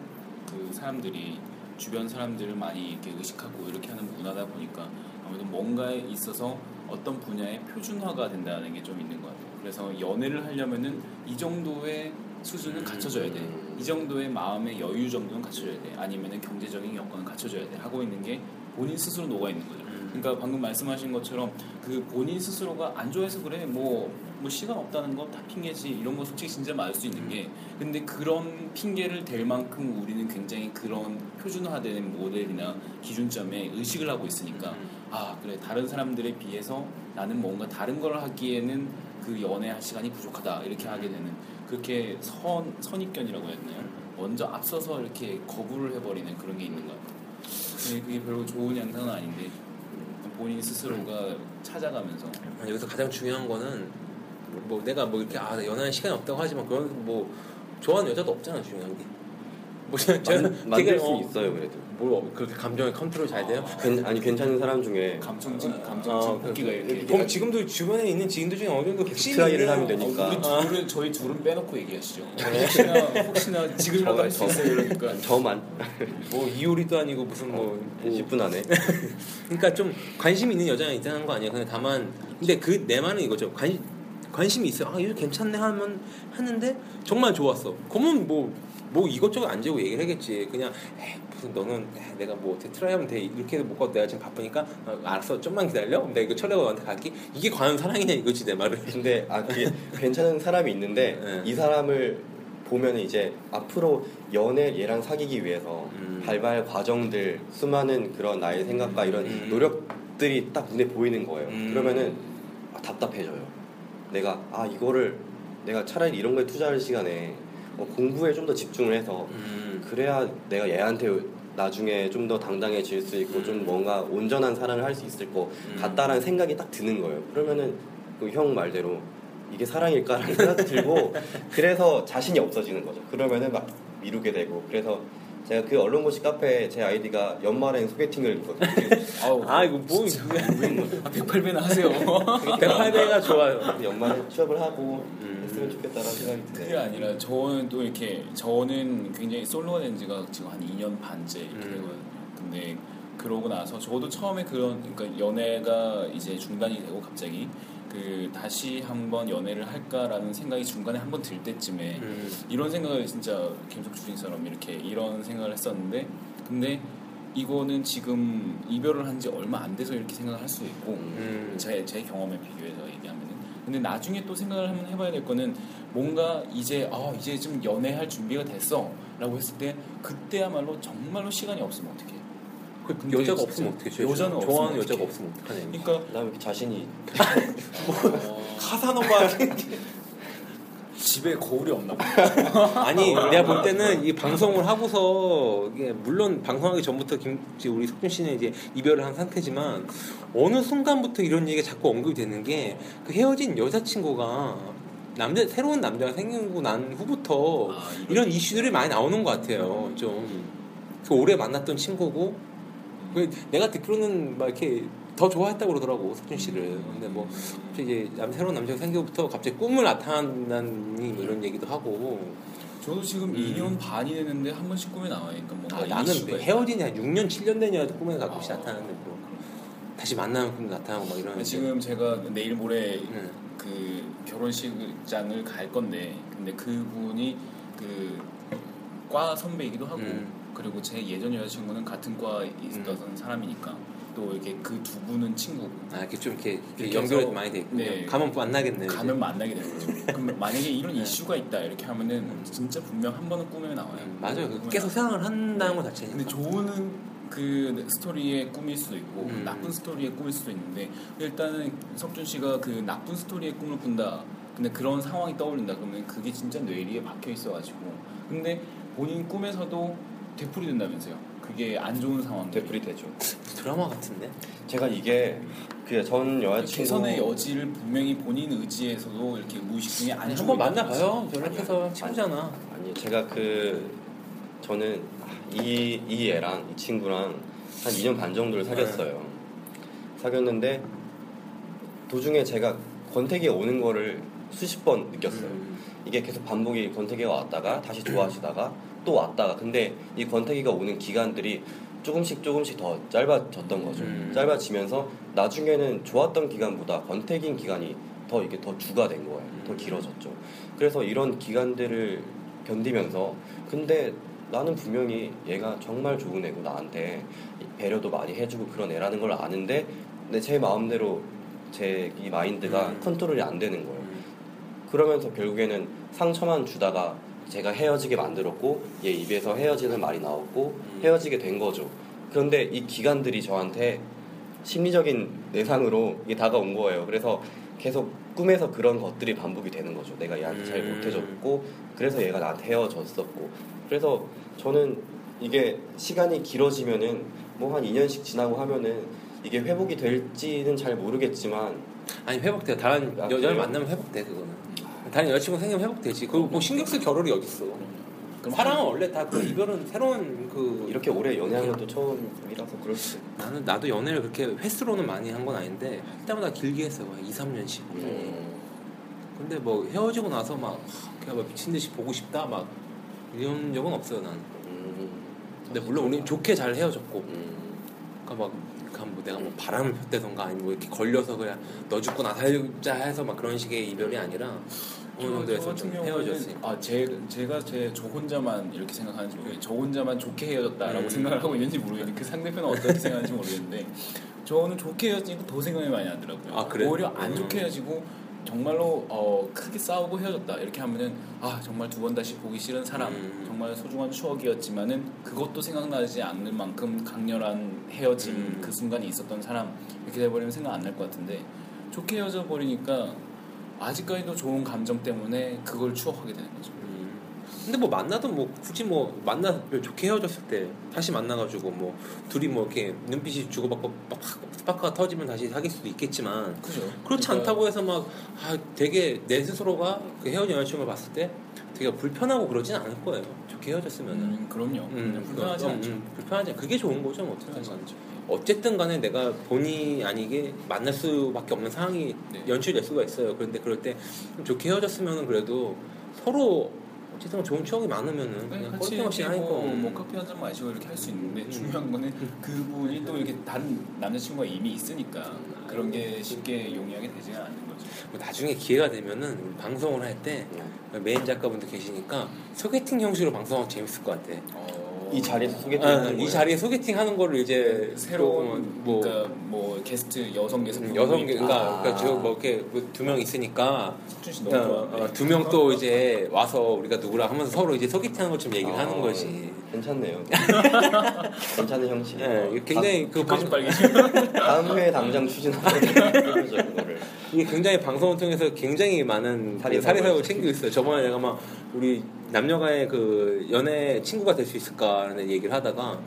그 사람들이 주변 사람들을 많이 이렇게 의식하고 이렇게 하는 문화다 보니까 아무래도 뭔가에 있어서 어떤 분야의 표준화가 된다는 게 좀 있는 것 같아요. 그래서 연애를 하려면은 이 정도의 수준은 음. 갖춰져야 돼. 이 정도의 마음의 여유 정도는 갖춰져야 돼. 아니면은 경제적인 여건은 갖춰져야 돼. 하고 있는 게 본인 스스로 녹아 있는 거죠. 음. 그러니까 방금 말씀하신 것처럼 그 본인 스스로가 안 좋아해서 그래 뭐, 뭐 시간 없다는 거 다 핑계지 이런 거 솔직히 진짜 맞을 수 있는 게 근데 그런 핑계를 댈 만큼 우리는 굉장히 그런 표준화된 모델이나 기준점에 의식을 하고 있으니까 음. 아 그래 다른 사람들에 비해서 나는 뭔가 다른 걸 하기에는 그 연애할 시간이 부족하다 이렇게 하게 되는 그렇게 선 선입견이라고 되나요? 먼저 앞서서 이렇게 거부를 해버리는 그런 게 있는 것 같아요. 그게 별로 좋은 양상은 아닌데 본인 스스로가 찾아가면서 여기서 가장 중요한 거는 뭐 내가 뭐 이렇게 아 연애할 시간이 없다고 하지만 그런 뭐 좋아하는 여자도 없잖아 중요한 게 뭐 제가 제가 만, 만들 되게 수 어, 있어요 그래도. 뭘 그렇게 감정의 컨트롤 잘 돼요? 괜- 아니 괜찮은 사람 중에 감정증 어, 복귀가 이렇게 보면 지금도 주변에 있는 지인들 중에 어느 정도 핵심이 트라이를. 하면 되니까. 우리 둘은 저희 둘은 빼놓고 얘기하시죠. [laughs] 혹시나 혹시나 지금이라도 할수 저- 있어요 이러니까. [laughs] 저만 뭐 이효리도 아니고 무슨 뭐, 뭐 10분 안에 [laughs] 그러니까 좀 관심 있는 여자가 이상한 거 아니야. 그냥 다만 근데 그 내 말은 이거죠. 관 관심이 있어. 아, 이거 괜찮네 하면 하는데 정말 좋았어. 그러면 뭐 뭐 이것저것 안 재고 얘기를 하겠지. 그냥 에이, 무슨 너는 에이, 내가 뭐 어떻게 트라이하면 돼 이렇게 못 가도 내가 지금 바쁘니까 어, 알았어 좀만 기다려. 내가 이거 처리하고 너한테 갈게. 이게 과연 사랑이냐 이거지 내 말은. 근데 아 그게 [laughs] 괜찮은 사람이 있는데 네. 이 사람을 보면 이제 앞으로 연애 얘랑 사귀기 위해서 음. 발발 과정들 수많은 그런 나의 생각과 이런 음. 노력들이 딱 눈에 보이는 거예요. 음. 그러면은 아, 답답해져요. 내가 아 이거를 내가 차라리 이런 거에 투자할 시간에 어, 공부에 좀 더 집중을 해서 음. 그래야 내가 얘한테 나중에 좀 더 당당해질 수 있고 음. 좀 뭔가 온전한 사랑을 할 수 있을 것 음. 같다라는 생각이 딱 드는 거예요. 그러면은 그 형 말대로 이게 사랑일까라는 생각도 들고 [laughs] 그래서 자신이 없어지는 거죠. 그러면은 막 미루게 되고 그래서 제가 그 언론고시 카페에 제 아이디가 연말엔 소개팅을 있거든요. 아우 아 이거 뭐 아, 108배나 하세요. 108배가 좋아요. 연말에 취업을 하고 음. 했으면 좋겠다라는 생각이 그게 드네요. 아니라 저는 또 이렇게 저는 굉장히 솔로가 된 지가 지금 한 2년 반째 이렇게 음. 되거든요. 근데 그러고 나서 저도 처음에 그런 그러니까 연애가 이제 중단이 되고 갑자기 그 다시 한번 연애를 할까라는 생각이 중간에 한번 들 때쯤에 음. 이런 생각을 진짜 김석주 주인처럼 이렇게 이런 생각을 했었는데 근데 이거는 지금 이별을 한 지 얼마 안 돼서 이렇게 생각을 할 수 있고 음. 제, 제 경험에 비교해서 얘기하면은 근데 나중에 또 생각을 한번 해봐야 될 거는 뭔가 이제 아 이제 좀 연애할 준비가 됐어 라고 했을 때 그때야말로 정말로 시간이 없으면 그 근데 여자가 진짜 없으면 어떻게 여자는 좋아하는 없으면 여자가. 없으면 어떡하냐. 그러니까 나왜 이렇게 자신이 [laughs] 카사노바 [laughs] 집에 거울이 없나 봐 [laughs] 아니 내가 볼 때는 이 방송을 하고서 이게 물론 방송하기 전부터 김 우리 석준 씨는 이제 이별을 한 상태지만 어느 순간부터 이런 얘기가 자꾸 언급이 되는 게 그 헤어진 여자친구가 남자 새로운 남자가 생기고 난 후부터 아, 이런- 이슈들이 많이 나오는 것 같아요. 좀 그 오래 만났던 친구고 그 내가 듣기로는 막 이렇게 더 좋아했다고 그러더라고 석준 씨를. 근데 뭐 이제 남 새로운 남자가 생기고부터 갑자기 꿈을 나타난다니 뭐 이런 얘기도 하고. 저도 지금 음. 2년 반이 됐는데 한 번씩 꿈에 나와니까 뭔가 아, 나는 지 6년 7년 된 여자 꿈에 가끔씩 아, 나타나는데 뭐 다시 만나면 꿈 나타나고 막 이러는데 지금 제가 내일 모레 네. 그 결혼식장을 갈 건데 근데 그분이 그 과 선배이기도 하고 음. 그리고 제 예전 여자친구는 같은 과에 있었던 사람이니까 또 이렇게 그 두 분은 친구고 아 이렇게 좀 이렇게, 이렇게 연결이 많이 돼 있고 네. 가면 만나겠네. 가면 만나게 되는 거죠. [laughs] 그럼 만약에 이런 네. 이슈가 있다 이렇게 하면은 진짜 분명 한 번은 꿈에 나와요. 음, 맞아요. 그 꿈에 계속. 생각을 한다는 것 자체니까. 근데 좋은 그 스토리의 꿈일 수도 있고 음. 나쁜 스토리의 꿈일 수도 있는데 일단은 석준 씨가 그 나쁜 스토리의 꿈을 꾼다. 근데 그런 상황이 떠올린다. 그러면 그게 진짜 뇌리에 박혀 있어가지고. 근데 본인 꿈에서도 되풀이 된다면서요. 그게 안 좋은 상황. 되풀이 되죠. [laughs] 드라마 같은데. 제가 이게 그전 여자친구 개선의 여지를 분명히 본인 의지에서도 이렇게 무의식 중에 안 한번 만나봐요. 연락해서 친구잖아. 아니 제가 그 저는 이, 이 애랑 이 친구랑 한 2년 반 정도를 사귀었어요. 사귀었는데 도중에 제가 권태기가 오는 거를 수십 번 느꼈어요. 음. 이게 계속 반복이 권태기가 왔다가 다시 좋아지다가 또 왔다가 근데 이 권태기가 오는 기간들이 조금씩 조금씩 더 짧아졌던 거죠. 음. 짧아지면서 나중에는 좋았던 기간보다 권태기인 기간이 더 이게 더 주가 된 거예요. 더 음. 길어졌죠. 그래서 이런 기간들을 견디면서 근데 나는 분명히 얘가 정말 좋은 애고 나한테 배려도 많이 해주고 그런 애라는 걸 아는데 근데 제 마음대로 제 이 마인드가 음. 컨트롤이 안 되는 거예요. 음. 그러면서 결국에는 상처만 주다가 제가 헤어지게 만들었고 얘 입에서 헤어지는 말이 나왔고 음. 헤어지게 된 거죠. 그런데 이 기간들이 저한테 심리적인 내상으로 이게 다가온 거예요. 그래서 계속 꿈에서 그런 것들이 반복이 되는 거죠. 내가 얘한테 잘 음. 못해줬고 그래서 얘가 나한테 헤어졌었고 그래서 저는 이게 시간이 길어지면은 뭐 한 2년씩 지나고 하면은 이게 회복이 될지는 잘 모르겠지만 아니 회복돼. 다른 아, 여자를? 만나면 회복돼 그거는. 다른 여자친구 생기면 회복되지. 그리고 뭐 신경 쓸 겨를이 어딨어. 그럼 사랑은 원래 다 그 [clears throat] 이별은 새로운 그 이렇게 오래 연애한 것도 처음이라서 그럴 수. 나는 나도 연애를 그렇게 횟수로는 많이 한 건 아닌데 할 때마다 길게 했어. 막 2, 3년씩. 음. 근데 뭐 헤어지고 나서 막 그냥 막 미친 듯이 보고 싶다 막 이런 적은 없어요 나는. 음. 근데 물론 우리 좋게 잘 헤어졌고, 음. 그러니까 막 내가 뭐 바람을 폈다던가 아니면 뭐 이렇게 걸려서 그냥 너 죽고 나 살자 해서 막 그런 식의 이별이 아니라 어느 정도에서 좀 헤어졌으니까. 아, 제, 제가 제 저 혼자만 이렇게 생각하는지 모르겠는데 저 혼자만 좋게 헤어졌다라고 음. 생각을 하고 있는지 모르겠는데 그 상대편은 어떻게 생각하는지 모르겠는데 저는 좋게 헤어지니까 더 생각이 많이 나더라고요. 아? 오히려 안 음. 좋게 헤어지고 정말로 어, 크게 싸우고 헤어졌다 이렇게 하면은 아 정말 두 번 다시 보기 싫은 사람 음. 정말 소중한 추억이었지만은 그것도 생각나지 않는 만큼 강렬한 헤어짐 음. 그 순간이 있었던 사람 이렇게 돼버리면 생각 안 날 것 같은데 좋게 헤어져 버리니까 아직까지도 좋은 감정 때문에 그걸 추억하게 되는 거죠. 음. 근데 뭐 만나도 뭐 굳이 뭐 만나서 별 좋게 헤어졌을 때 다시 만나가지고 뭐 둘이 뭐 이렇게 눈빛이 주고받고 막 스파크가 터지면 다시 사귈 수도 있겠지만 그죠? 그렇지 않다고 해서 막 아, 되게 내 스스로가 그 헤어진 여자친구를 봤을 때 되게 불편하고 그러진 않을 거예요. 좋게 헤어졌으면은. 음, 그럼요. 음, 불편하지 음, 않죠. 음, 불편하지 않- 그게 좋은 거죠, 뭐 어쨌든 불편하지 간에. 않죠. 어쨌든 간에 내가 본의 아니게 만날 수밖에 없는 상황이 네. 연출될 수가 있어요. 그런데 그럴 때좀 좋게 헤어졌으면 그래도 서로 어쨌든 좋은 추억이 많으면은 그냥 그냥 같이 이렇게 하니까 뭐, 음. 뭐 커피 한 잔 마시고 이렇게 할 수 있는데 음. 중요한 거는 그분이 또 이렇게 다른 남자친구가 이미 있으니까 그런 게 쉽게 용이하게 되지가 않는 거죠. 뭐 나중에 기회가 되면은 우리 방송을 할 때 메인 작가분들 계시니까 소개팅 형식으로 방송하면 재밌을 것 같아. 어, 이 자리에서 소개팅 아, 하는 이? 자리에 소개팅 하는 거를 이제 새로운 뭐 그러니까 뭐 게스트 여성 게스트 음, 여성 그러니까 아. 그러니까 저뭐 이렇게 두명 있으니까 석준 씨 너무 좋아하는데 두명 또 이제 와서 우리가 누구랑 하면서 서로 이제 소개팅하는 것좀 얘기를 아, 하는 거지. 괜찮네요. [laughs] 괜찮은 형식. 예, 이게 굉장히 그 끝까지 방, [laughs] 다음 회에 당장 추진하죠 이거를. 이게 굉장히 방송을 통해서 굉장히 많은 사례 그 챙기고 있어요. 저번에 내가 막 우리 남녀간의 그 연애 친구가 될 수 있을까라는 얘기를 하다가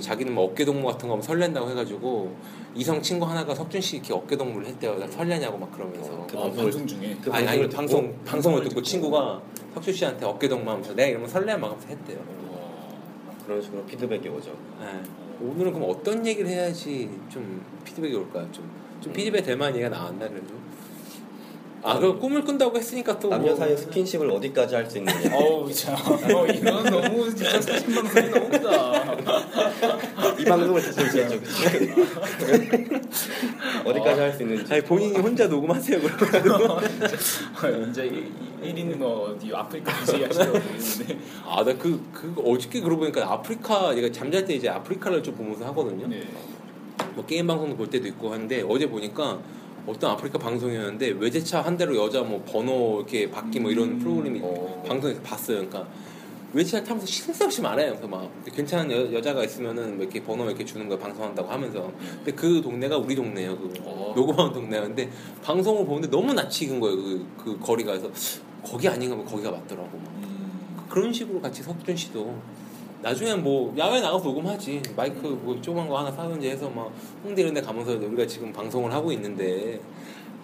자기는 뭐 어깨 동무 같은 거 하면 설렌다고 해가지고 이성 친구 하나가 석준 씨 이렇게 어깨 동무를 했대요. 나 설레냐고 막 그러면서. 그 아, 방송을 방송 중에 그 아니 아니 방송 듣고 방송을 듣고 듣고. 친구가 석준 씨한테 어깨 동무하면서 내가 이러면 설레 막 하면서 했대요. 그런 식으로 피드백이 오죠. 네. 오늘은 그럼 어떤 얘기를 해야지 좀 피드백이 올까요? 좀, 좀 피드백 될 만한 얘기가 나왔나 그래도? 아 그럼 꿈을 꾼다고 했으니까 또 남녀 뭐- 사이 스킨십을 어디까지 할 수 있느냐. [laughs] 어우 참 어, 이건 너무 진짜 사신 방송이 너무다 이 방송을 듣고 있죠. [laughs] 어디까지 할 수 있는지. 아니 본인이 혼자 녹음하세요 그러면 이제 1인 뭐 어디 아프리카 얘기하시려고 그랬는데 아 나 그 그 어저께 그러고 보니까 아프리카 얘가 잠잘 때 이제 아프리카를 좀 보면서 하거든요 네. 뭐 게임 방송도 볼 때도 있고 하는데 어제 보니까 어떤 아프리카 방송이었는데 외제차 한 대로 여자 뭐 번호 이렇게 받기 뭐 이런 음. 프로그램이 어. 방송에서 봤어요. 그러니까 외제차 타면서 쉴새 없이 말해요. 그래서 막 괜찮은 여, 여자가 있으면은 뭐 이렇게 번호 이렇게 주는 거 방송한다고 하면서 근데 그 동네가 우리 동네예요. 그 어. 녹음하는 동네가 근데 방송을 보는데 너무 낯이 익은 거예요. 그, 그 거리가 그래서 거기 아닌가 하면 거기가 맞더라고. 막. 음, 그런 식으로 같이 석준 씨도 나중에 뭐 야외 나가서 녹음하지 마이크 뭐 조그만 거 하나 사든지 해서 막 홍대 이런 데 가면서 우리가 지금 방송을 하고 있는데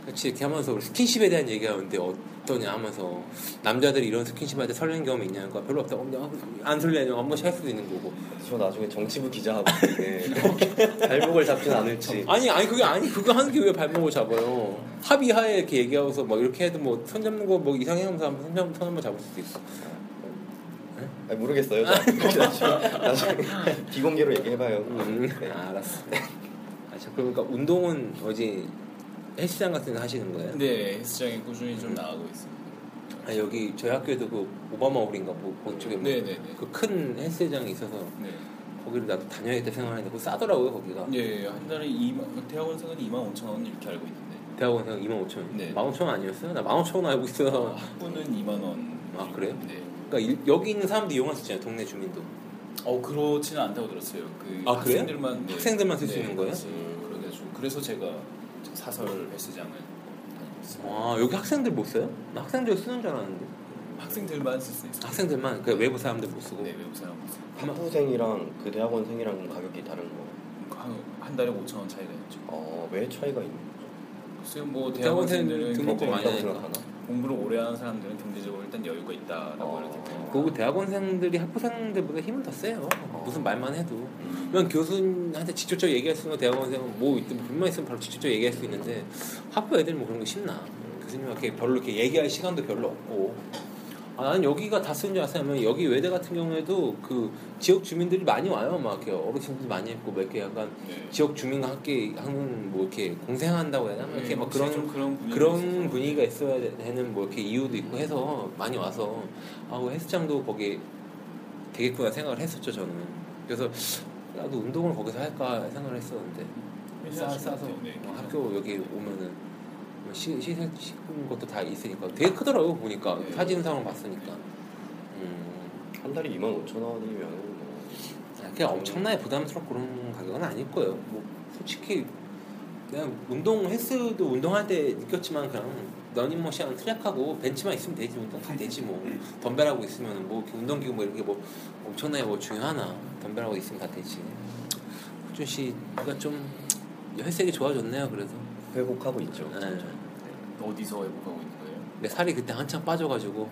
같이 이렇게 하면서 우리 스킨십에 대한 얘기하는데 어떠냐 하면서 남자들이 이런 스킨십 할 때 설레는 경험이 있냐니까 별로 없다고 어, 안 설레냐 한 번씩 할 수도 있는 거고 저 나중에 정치부 기자 하고 네. [laughs] 발목을 잡진 않을지. 아니 아니 그게 아니 그거 하는 게 왜 발목을 잡아요 합의하에 이렇게 얘기하고서 막 이렇게 해도 뭐 손 잡는 거 뭐 이상해 하면서 한번 손, 잡- 잡을 수도 있어 아니, [laughs] 모르겠어요. 나중에, 비공개로 얘기해봐요. 음, 네. 알았어. 아, 저 그러니까 운동은 어디 헬스장 같은 데 하시는 거예요? 네 헬스장에 꾸준히 좀 나가고 있습니다 아, 여기 저희 학교에도 그 오바마 홀인가 뭐 그쪽에 네네네 그큰 헬스장이 있어서 네. 거기를 나도 다녀야겠다 생각하는데 그거 싸더라고요 거기가 네, 한 달에 2만, 대학원생은 2만 5천 원 이렇게 알고 있는데 대학원생 2만 5천 원 네. 1만 5천 원 아니었어요? 나 1만 5천 원 알고 어, 있어 학부는 2만 원. 아, 그래요? 네. 그러니까 일- 여기 있는 사람도 이용할 수 있잖아요 동네 주민도 어 그렇지는 않다고 들었어요. 그 아? 학생들만 학생들만 쓸수 있는 거예요? 그래가지고 그래서 제가 사설 헬스장을 다니고 있어요. 아 여기 학생들 못 써요? 나 학생들 쓰는 줄 알았는데 학생들만 쓸 수 있어요. 학생들만 그 외부 사람들 못 쓰고 네, 외국 사람 학부생이랑 그 대학원생이랑 가격이 다른 거. 한, 한 달에 5천 원 차이가 있죠. 어, 왜 차이가 있는 글쎄요, 뭐 대학원생 대학원생들은 등록금 거? 많이 하니까. 공부를 오래 하는 사람들은 경제적으로 일단 여유가 있다라고 어. 이렇게 봅니다. 그리고 대학원생들이 학부생들보다 힘은 더 세요. 무슨 말만 해도. 그냥 교수한테 직접적으로 얘기할 수 있는 거 대학원생은 뭐 있든 불만 있으면 바로 직접적으로 얘기할 수 있는데 학부 애들 뭐 그런 거 쉽나. 교수님한테 별로 이렇게 얘기할 시간도 별로 없고. 아, 나는 여기가 다 쓰는 줄 알았으면 여기 외대 같은 경우에도 그 지역 주민들이 많이 와요. 막 이렇게 어르신들 많이 있고 뭐 이렇게 약간 네. 지역 주민과 함께 하는 뭐 이렇게 공생한다고 해야 되나? 이렇게 막 그런 좀 그런 분위기가 그런. 분위기가 있어야 되는 뭐 이렇게 이유도 있고 해서 많이 와서 아 헬스장도 거기 되겠구나 생각을 했었죠 저는 그래서 나도 운동을 거기서 할까 생각을 했었는데 싸, 싸서 네, 어, 학교 여기 오면은 뭐 시, 시설 시킨 것도 다 있으니까 되게 크더라고요 보니까 네. 사진상을 봤으니까 음 한 달에 2만 5천 원이면 뭐 그냥 엄청나게 부담스럽고 그런 가격은 아닐 거예요. 뭐 솔직히 그냥 운동 헬스도 운동할 때 느꼈지만 그냥 러닝머신하고 트랙하고 벤치만 있으면 되지 뭐다 되지 뭐 덤벨하고 있으면 뭐 운동기구 뭐 이렇게 뭐 엄청나게 뭐 중요하나 덤벨하고 있으면 다 되지. 호준 씨가 좀 혈색이 좋아졌네요. 그래도 회복하고 있죠. 네. 어디서 회복하고 있는 거예요? 근데 살이 그때 한참 빠져가지고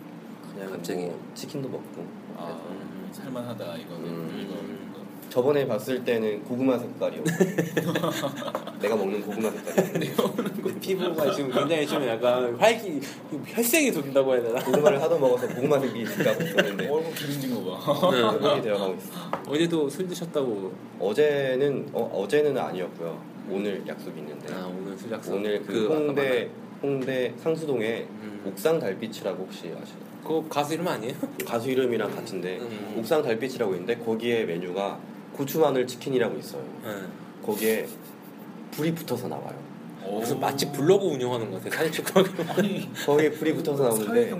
그냥 갑자기. 뭐 치킨도 먹고. 아, 음. 살만하다 이거는 음. 이거 저번에 봤을 때는 고구마 색깔이었고 [laughs] 내가 먹는 고구마 색깔이었는데 [laughs] 그 피부가 지금 굉장히 좀 약간 활기 혈색이 돈다고 해야 되나? 고구마를 [laughs] 하도 먹어서 고구마 색이 색깔고 있었는데 얼굴 기름진 거 봐. 네. 회복이 되어가고 있어. 어제도 술 드셨다고 어제는 어, 어제는 아니었고요. 오늘 약속이 있는데 아 오늘 술 약속 오늘 그, 아까 홍대 홍대 상수동에 음. 옥상 달빛이라고 혹시 아시나요? 그 가수 이름 아니에요? [laughs] 가수 이름이랑 같은데 음. 옥상 달빛이라고 있는데 거기에 메뉴가 고추 마늘 치킨이라고 있어요. 네. 거기에 불이 붙어서 나와요. 무슨 맛집 블로그 운영하는 것 같아 사진 찍고 아니 거기에 불이 붙어서 나오는데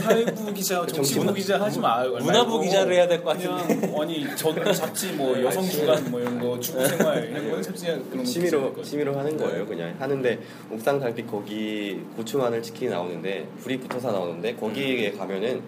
사회부 기자, 정치부 기자 하지 마. 문화부 말고 기자를 해야 될 것 같은데 아니 전 잡지 뭐 여성 주간 뭐 이런 거 주부 생활 이런 거 잡지 그런 거 취미로 취미로 하는 네. 거예요. 그냥 하는데 옥상 달빛 거기 고추 마늘 치킨이 나오는데 불이 붙어서 나오는데 거기에 음. 가면은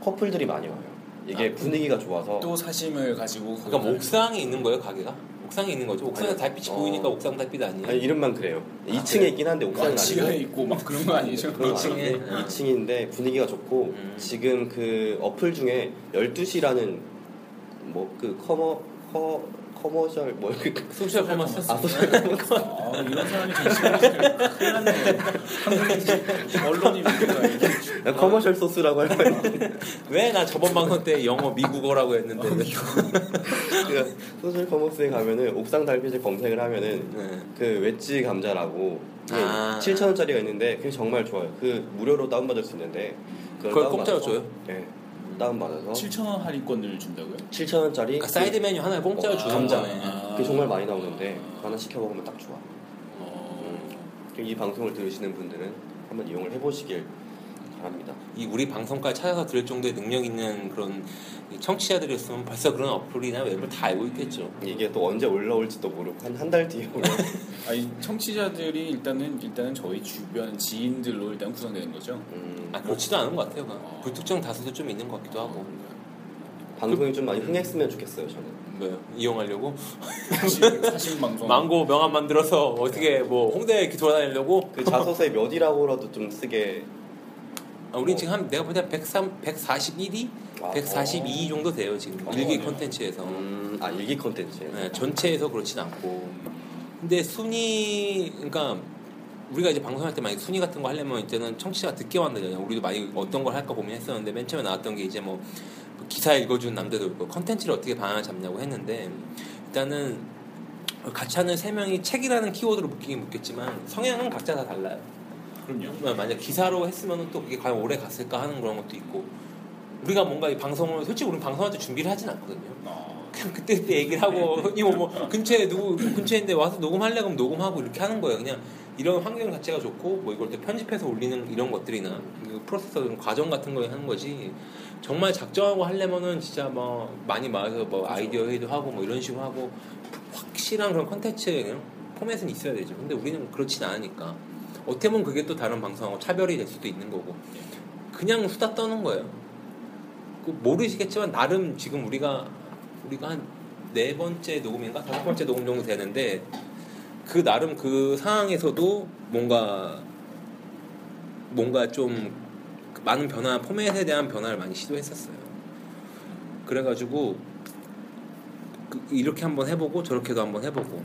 커플들이 많이 와요. 이게 아, 분위기가 좋아서 또 사심을 가지고 그러니까 뭐 옥상에 있는 거예요 가게가? 옥상에 있는 거죠 옥상에 달빛이 어. 보이니까 옥상 달빛 아니에요? 아니, 이름만 그래요. 2층에 그래요? 있긴 한데 옥상은 아, 지하에 아니고 있고 막 그런 거 아니죠? 그런 거 2층에? 아닌데 아. 2층인데 분위기가 좋고 음. 지금 그 어플 중에 12시라는 뭐 그 커머 커 commercial 뭐 그, social commerce 아 social commerce 아, 이런 사람이. 한국의 언론이 뭔가 commercial 소스라고 할 거예요. 왜냐 저번 방송 때 영어 미국어라고 했는데 그 social commerce에 가면은 옥상 달빛을 검색을 하면은 네. 그 웨지 감자라고 아. 7천 원짜리가 있는데 그게 정말 좋아요. 그 무료로 다운받을 수 있는데 그걸 공짜로 줘요? 네. 다운받아서 7천 원 할인권을 준다고요? 7천 원짜리 그러니까 사이드 메뉴 하나에 공짜로 어, 주는 감자. 거네 아. 그게 정말 많이 나오는데 그거 하나 시켜 먹으면 딱 좋아. 어, 이 방송을 들으시는 분들은 한번 이용을 해보시길 바랍니다. 이 우리 방송까지 찾아서 들을 정도의 능력 있는 그런 이 청취자들이었으면 벌써 그런 어플이나 웹을 다 알고 있겠죠. 이게 또 언제 올라올지도 모르고 한 한 달 뒤에 올라. [laughs] 아니 청취자들이 일단은 일단은 저희 주변 지인들로 일단 구성되는 거죠. 음, 아 그렇지도 않은 것 같아요. 그냥. 어. 불특정 다수도 좀 있는 것 같기도 하고. 방송이 좀 많이 흥했으면 좋겠어요. 저는. 뭐요? 이용하려고 사실, 사실 방송. 망고 명함 만들어서 어떻게 뭐 홍대 이렇게 돌아다니려고? 그 자소서에 몇이라고라도 좀 쓰게. 아, 우리 지금 한 내가 볼때 103, 141위, 아, 142 정도 돼요 지금 어, 일기 네. 콘텐츠에서. 음, 아 일기 콘텐츠. 네, 전체에서 그렇진 않고. 근데 순위, 그러니까 우리가 이제 방송할 때 만약 순위 같은 거 하려면 이제는 청취자가 듣게 만들잖아요. 우리도 많이 어떤 걸 할까 고민했었는데 맨 처음에 나왔던 게 이제 뭐 기사 읽어주는 남자도 있고 컨텐츠를 어떻게 방향을 잡냐고 했는데 일단은 같이 하는 세 명이 책이라는 키워드로 묶이긴 묶였지만 성향은 각자 다 달라요. 그럼요. 만약 기사로 했으면 또 그게 과연 오래 갔을까 하는 그런 것도 있고 우리가 뭔가 이 방송을 솔직히 우리는 방송할 때 준비를 하진 않거든요. 어, 그냥 그때 그때 얘기를 하고 [laughs] 이거 뭐 근처에 누구 근처인데 와서 녹음할래 그럼 녹음하고 이렇게 하는 거예요. 그냥 이런 환경 자체가 좋고 뭐 이걸 또 편집해서 올리는 이런 것들이나 그 프로세서 과정 같은 거 하는 거지. 정말 작정하고 하려면은 진짜 뭐 많이 모아서 뭐 아이디어 회의도 하고 뭐 이런 식으로 하고 확실한 그런 컨텐츠 포맷은 있어야 되죠. 근데 우리는 그렇진 않으니까 어떻게 보면 그게 또 다른 방송하고 차별이 될 수도 있는 거고 그냥 수다 떠는 거예요. 그 모르시겠지만 나름 지금 우리가 우리가 한 네 번째 녹음인가 다섯 번째 녹음 정도 되는데 그 나름 그 상황에서도 뭔가 뭔가 좀 많은 변화 포맷에 대한 변화를 많이 시도했었어요. 그래가지고 그- 이렇게 한번 해보고 저렇게도 한번 해보고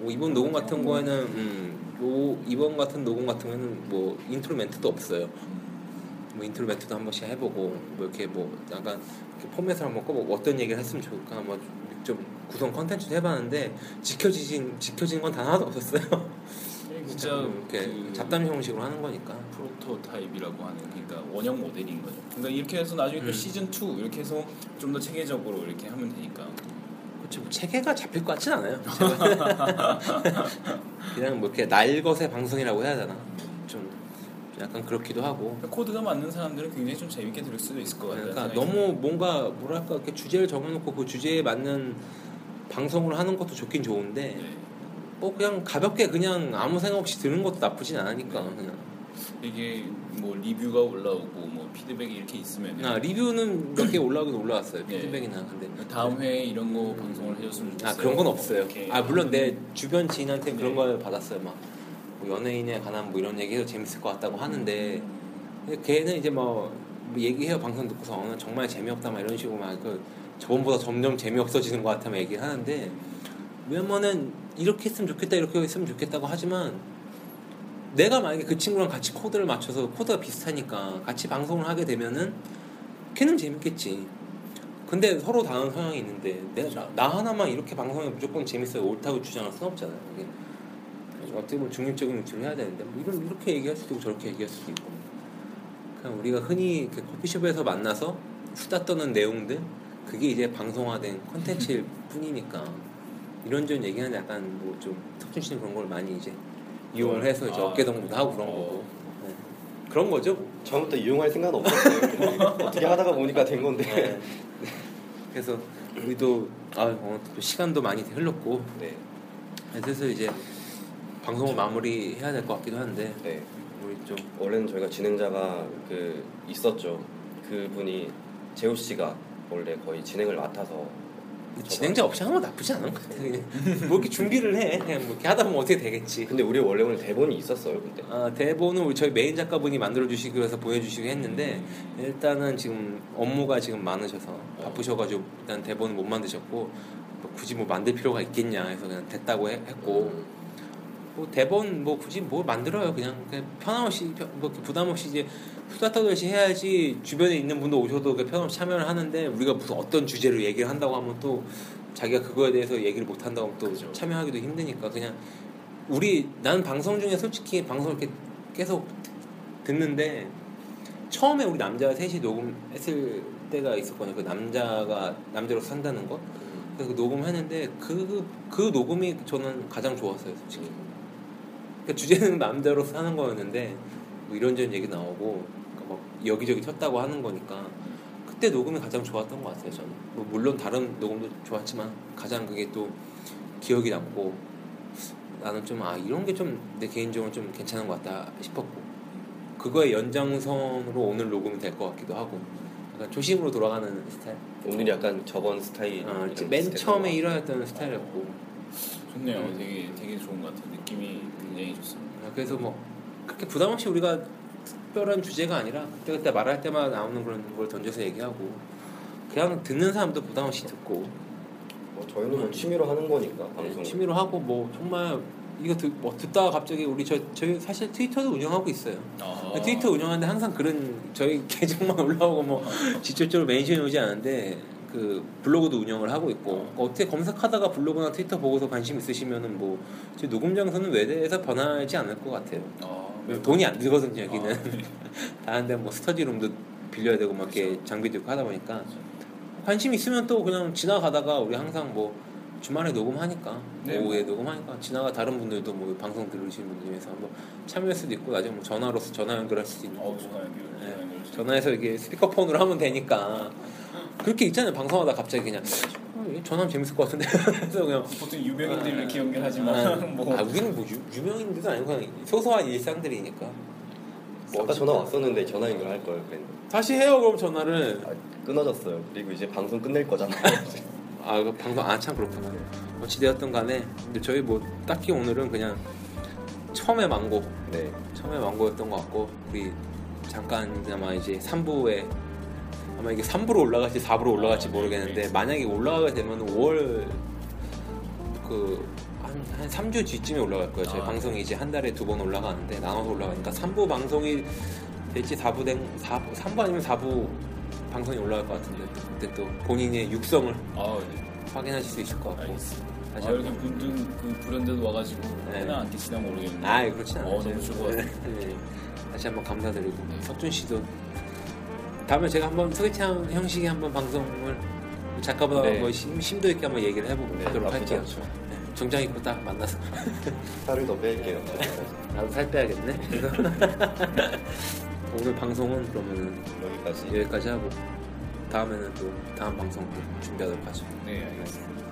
뭐 이번 녹음 같은 거에는 음, 뭐 이번 같은 녹음 같은 거에는 뭐 인트로 멘트도 없어요. 뭐 인트로 멘트도 한 번씩 해보고 뭐 이렇게 뭐 약간 이렇게 포맷을 한번 바꿔보고 어떤 얘기를 했으면 좋을까 뭐좀 구성 컨텐츠도 해봤는데 지켜지신 지켜진 건 단 하나도 없었어요. [laughs] 진짜 이렇게 그 잡담 형식으로 하는 거니까. 프로토타입이라고 하는 그러니까 원형 모델인 거죠. 그러니까 이렇게 해서 나중에 또 음. 시즌 2 이렇게 해서 좀 더 체계적으로 이렇게 하면 되니까. 그렇죠. 뭐 체계가 잡힐 것 같진 않아요. [laughs] [laughs] 그냥 뭐 이렇게 날 것의 방송이라고 해야 되나? 좀 약간 그렇기도 하고. 코드가 맞는 사람들은 굉장히 좀 재밌게 들을 수도 있을 것 같아요. 그러니까 너무 뭔가 뭐랄까 이렇게 주제를 정해놓고 그 주제에 맞는 방송을 하는 것도 좋긴 좋은데 네. 뭐 그냥 가볍게 그냥 아무 생각 없이 듣는 것도 나쁘진 않으니까 그냥. 이게 뭐 리뷰가 올라오고 뭐 피드백이 이렇게 있으면 아 리뷰는 몇 개 올라오긴 올라왔어요 네. 피드백이나 근데 다음 회에 이런 거 방송을 해줬으면 좋겠어요. 아 그런 건 없어요. 아 물론 내 주변 지인한테 네. 그런 걸 받았어요. 막 뭐 연예인에 관한 뭐 이런 얘기해도 재밌을 것 같다고 하는데 걔는 이제 뭐, 뭐 얘기해요 방송 듣고서 어, 나 정말 재미없다 막 이런 식으로 막 그 저번보다 점점 재미없어지는 것 같아 막 얘기를 하는데 왜냐면은 이렇게 했으면 좋겠다 이렇게 했으면 좋겠다고 하지만 내가 만약에 그 친구랑 같이 코드를 맞춰서 코드가 비슷하니까 같이 방송을 하게 되면은 걔는 재밌겠지. 근데 서로 다른 성향이 있는데 내가 나, 나 하나만 이렇게 방송에 무조건 재밌어요 옳다고 주장할 수는 없잖아요. 어떻게 보면 중립적인 위치를 해야 되는데 뭐 이런 이렇게 얘기할 수도 있고 저렇게 얘기할 수도 있고 그냥 우리가 흔히 그 커피숍에서 만나서 수다 떠는 내용들 그게 이제 방송화된 컨텐츠일 [laughs] 뿐이니까 이런저런 얘기하는 약간 뭐 좀 턱준 씨는 그런 걸 많이 이제 이용을 해서 이제 아, 어깨동무도 하고 그런 어. 거고 네. 그런 거죠. 뭐. 처음부터 이용할 생각은 없었어요. [laughs] 어떻게 하다가 보니까 된 건데. 네. [laughs] 그래서 우리도 아또 시간도 많이 흘렀고 네. 슬슬 이제 방송을 마무리해야 될 것 같기도 한데 네. 우리 좀 원래는 저희가 진행자가 그 있었죠. 그분이 재호 씨가 원래 거의 진행을 맡아서 진행자 없이 건 나쁘지 않은 것 같아. 그냥 뭐 이렇게 준비를 해. 그냥 뭐 이렇게 하다 보면 어떻게 되겠지. 근데 우리 원래 오늘 대본이 있었어요, 근데. 아, 대본은 우리 저희 메인 작가분이 만들어 주시기 위해서 보여주시고 했는데 일단은 지금 업무가 지금 많으셔서 바쁘셔가지고 일단 대본을 못 만드셨고 뭐 굳이 뭐 만들 필요가 있겠냐 해서 그냥 됐다고 해- 했고 뭐 대본 뭐 굳이 뭐 만들어요 그냥, 그냥 편함 없이 편- 뭐 이렇게 부담 없이 이제 수다 떠듯이 해야지 주변에 있는 분도 오셔도 그 편함 없이 참여를 하는데 우리가 무슨 어떤 주제로 얘기를 한다고 하면 또 자기가 그거에 대해서 얘기를 못 한다고 하면 또 그죠. 참여하기도 힘드니까 그냥 우리 나는 방송 중에 솔직히 방송 이렇게 계속 듣는데 처음에 우리 남자 셋이 녹음했을 때가 있었거든요. 그 남자가 남자로 산다는 거. 그래서 그 녹음했는데 그, 그 녹음이 저는 가장 좋았어요, 솔직히. 그러니까 주제는 [laughs] 남자로 사는 거였는데 뭐 이런저런 얘기 나오고 그러니까 막 여기저기 튀었다고 하는 거니까 그때 녹음이 가장 좋았던 것 같아요, 저는. 뭐 물론 다른 녹음도 좋았지만 가장 그게 또 기억이 남고 나는 좀 아 이런 게 좀 내 개인적으로 좀 괜찮은 것 같다 싶었고 그거의 연장선으로 오늘 녹음이 될 것 같기도 하고 약간 조심으로 돌아가는 스타일. 오늘 약간 저번 스타일. 어, 맨 처음에 1화였던 스타일이었고 좋네요. 음. 되게 되게 좋은 것 같아요. 느낌이 굉장히 좋습니다. 그래서 뭐 그렇게 부담 없이 우리가 특별한 주제가 아니라 그때 그때 말할 때마다 나오는 그런 걸 던져서 얘기하고 그냥 듣는 사람도 부담 없이 듣고 뭐 저희는 뭐 취미로 하는 거니까 네, 방송. 취미로 하고 뭐 정말 이거 듣, 뭐 듣다가 갑자기 우리 저 저희 사실 트위터도 운영하고 있어요. 아. 트위터 운영하는데 항상 그런 저희 [laughs] 계정만 올라오고 뭐 직접적으로 멘션이 오지 않은데 그 블로그도 운영을 하고 있고 어 떻게 검색하다가 블로그나 트위터 보고서 관심 있으시면은 뭐 저희 녹음 장소는 외대에서 변하지 않을 것 같아요. 아, 돈이 안 들거든요 여기는. 아, 네. [laughs] 다른데 뭐 스터디룸도 빌려야 되고 막 이렇게 장비도 있고 하다 보니까 관심 있으면 또 그냥 지나가다가 우리 항상 뭐 주말에 녹음하니까 네. 오후에 녹음하니까 지나가 다른 분들도 뭐 방송 들으시는 분들 중에서 한번 참여할 수도 있고 나중에 뭐 전화로서 전화 연결할 수도 있는 어, 전화 연결. 네. 전화. 전화해서 이게 스피커폰으로 하면 되니까 그렇게 있잖아요. 방송하다 갑자기 그냥. 어, 전화하면 재밌을 것 같은데. [laughs] 그래서 그냥. 보통 유명인들 이렇게 연결하지만 [laughs] 뭐. 아 우리는 뭐 유, 유명인들도 아니고 그냥 소소한 일상들이니까. 뭐 아까 전화 왔었는데 전화 연결할 걸 그랬는데. 다시 해요 그럼 전화를. 아, 끊어졌어요. 그리고 이제 방송 끝낼 거잖아요. [laughs] 아, 그 방송 아 참 그렇구나. 어찌되었든 간에. 근데 저희 뭐 딱히 오늘은 그냥 처음에 망고. 네. 처음에 완고였던 것 같고 우리 잠깐이나마 이제 3부에 아마 이게 3부로 올라갈지 4부로 올라갈지 모르겠는데 만약에 올라가게 되면 5월 그한 한 3주 뒤쯤에 올라갈 거예요. 저희 아, 방송이 이제 한 달에 두 번 올라가는데 나눠서 올라가니까 3부 방송이 될지 4부 된 4부, 3부 아니면 4부 방송이 올라갈 것 같은데 그때 또 본인의 육성을 아, 네. 확인하실 수 있을 것 같고 알겠습니다. 다시 아, 이렇게 분든 그 브랜드도 와가지고 네. 해나 안 끼치나 모르겠는데. 아 그렇진 어, 않아요. 너무 좋을 것 같아요. 네. 다시 한번 감사드리고 네. 석준 씨도 다음에 제가 한번 소개팅 형식의 한번 방송을 작가보다 네. 뭐 심, 심도 있게 한번 얘기를 해보고 네, 나쁘지 할게요. 않죠. 네, 정장 입고 딱 만나서 살을 더 뺄게요. 나도 살 빼야겠네. [laughs] 오늘 방송은 그러면 여기까지. 여기까지 하고 다음에는 또 다음 방송 또 준비하도록 하죠. 네, 알겠습니다.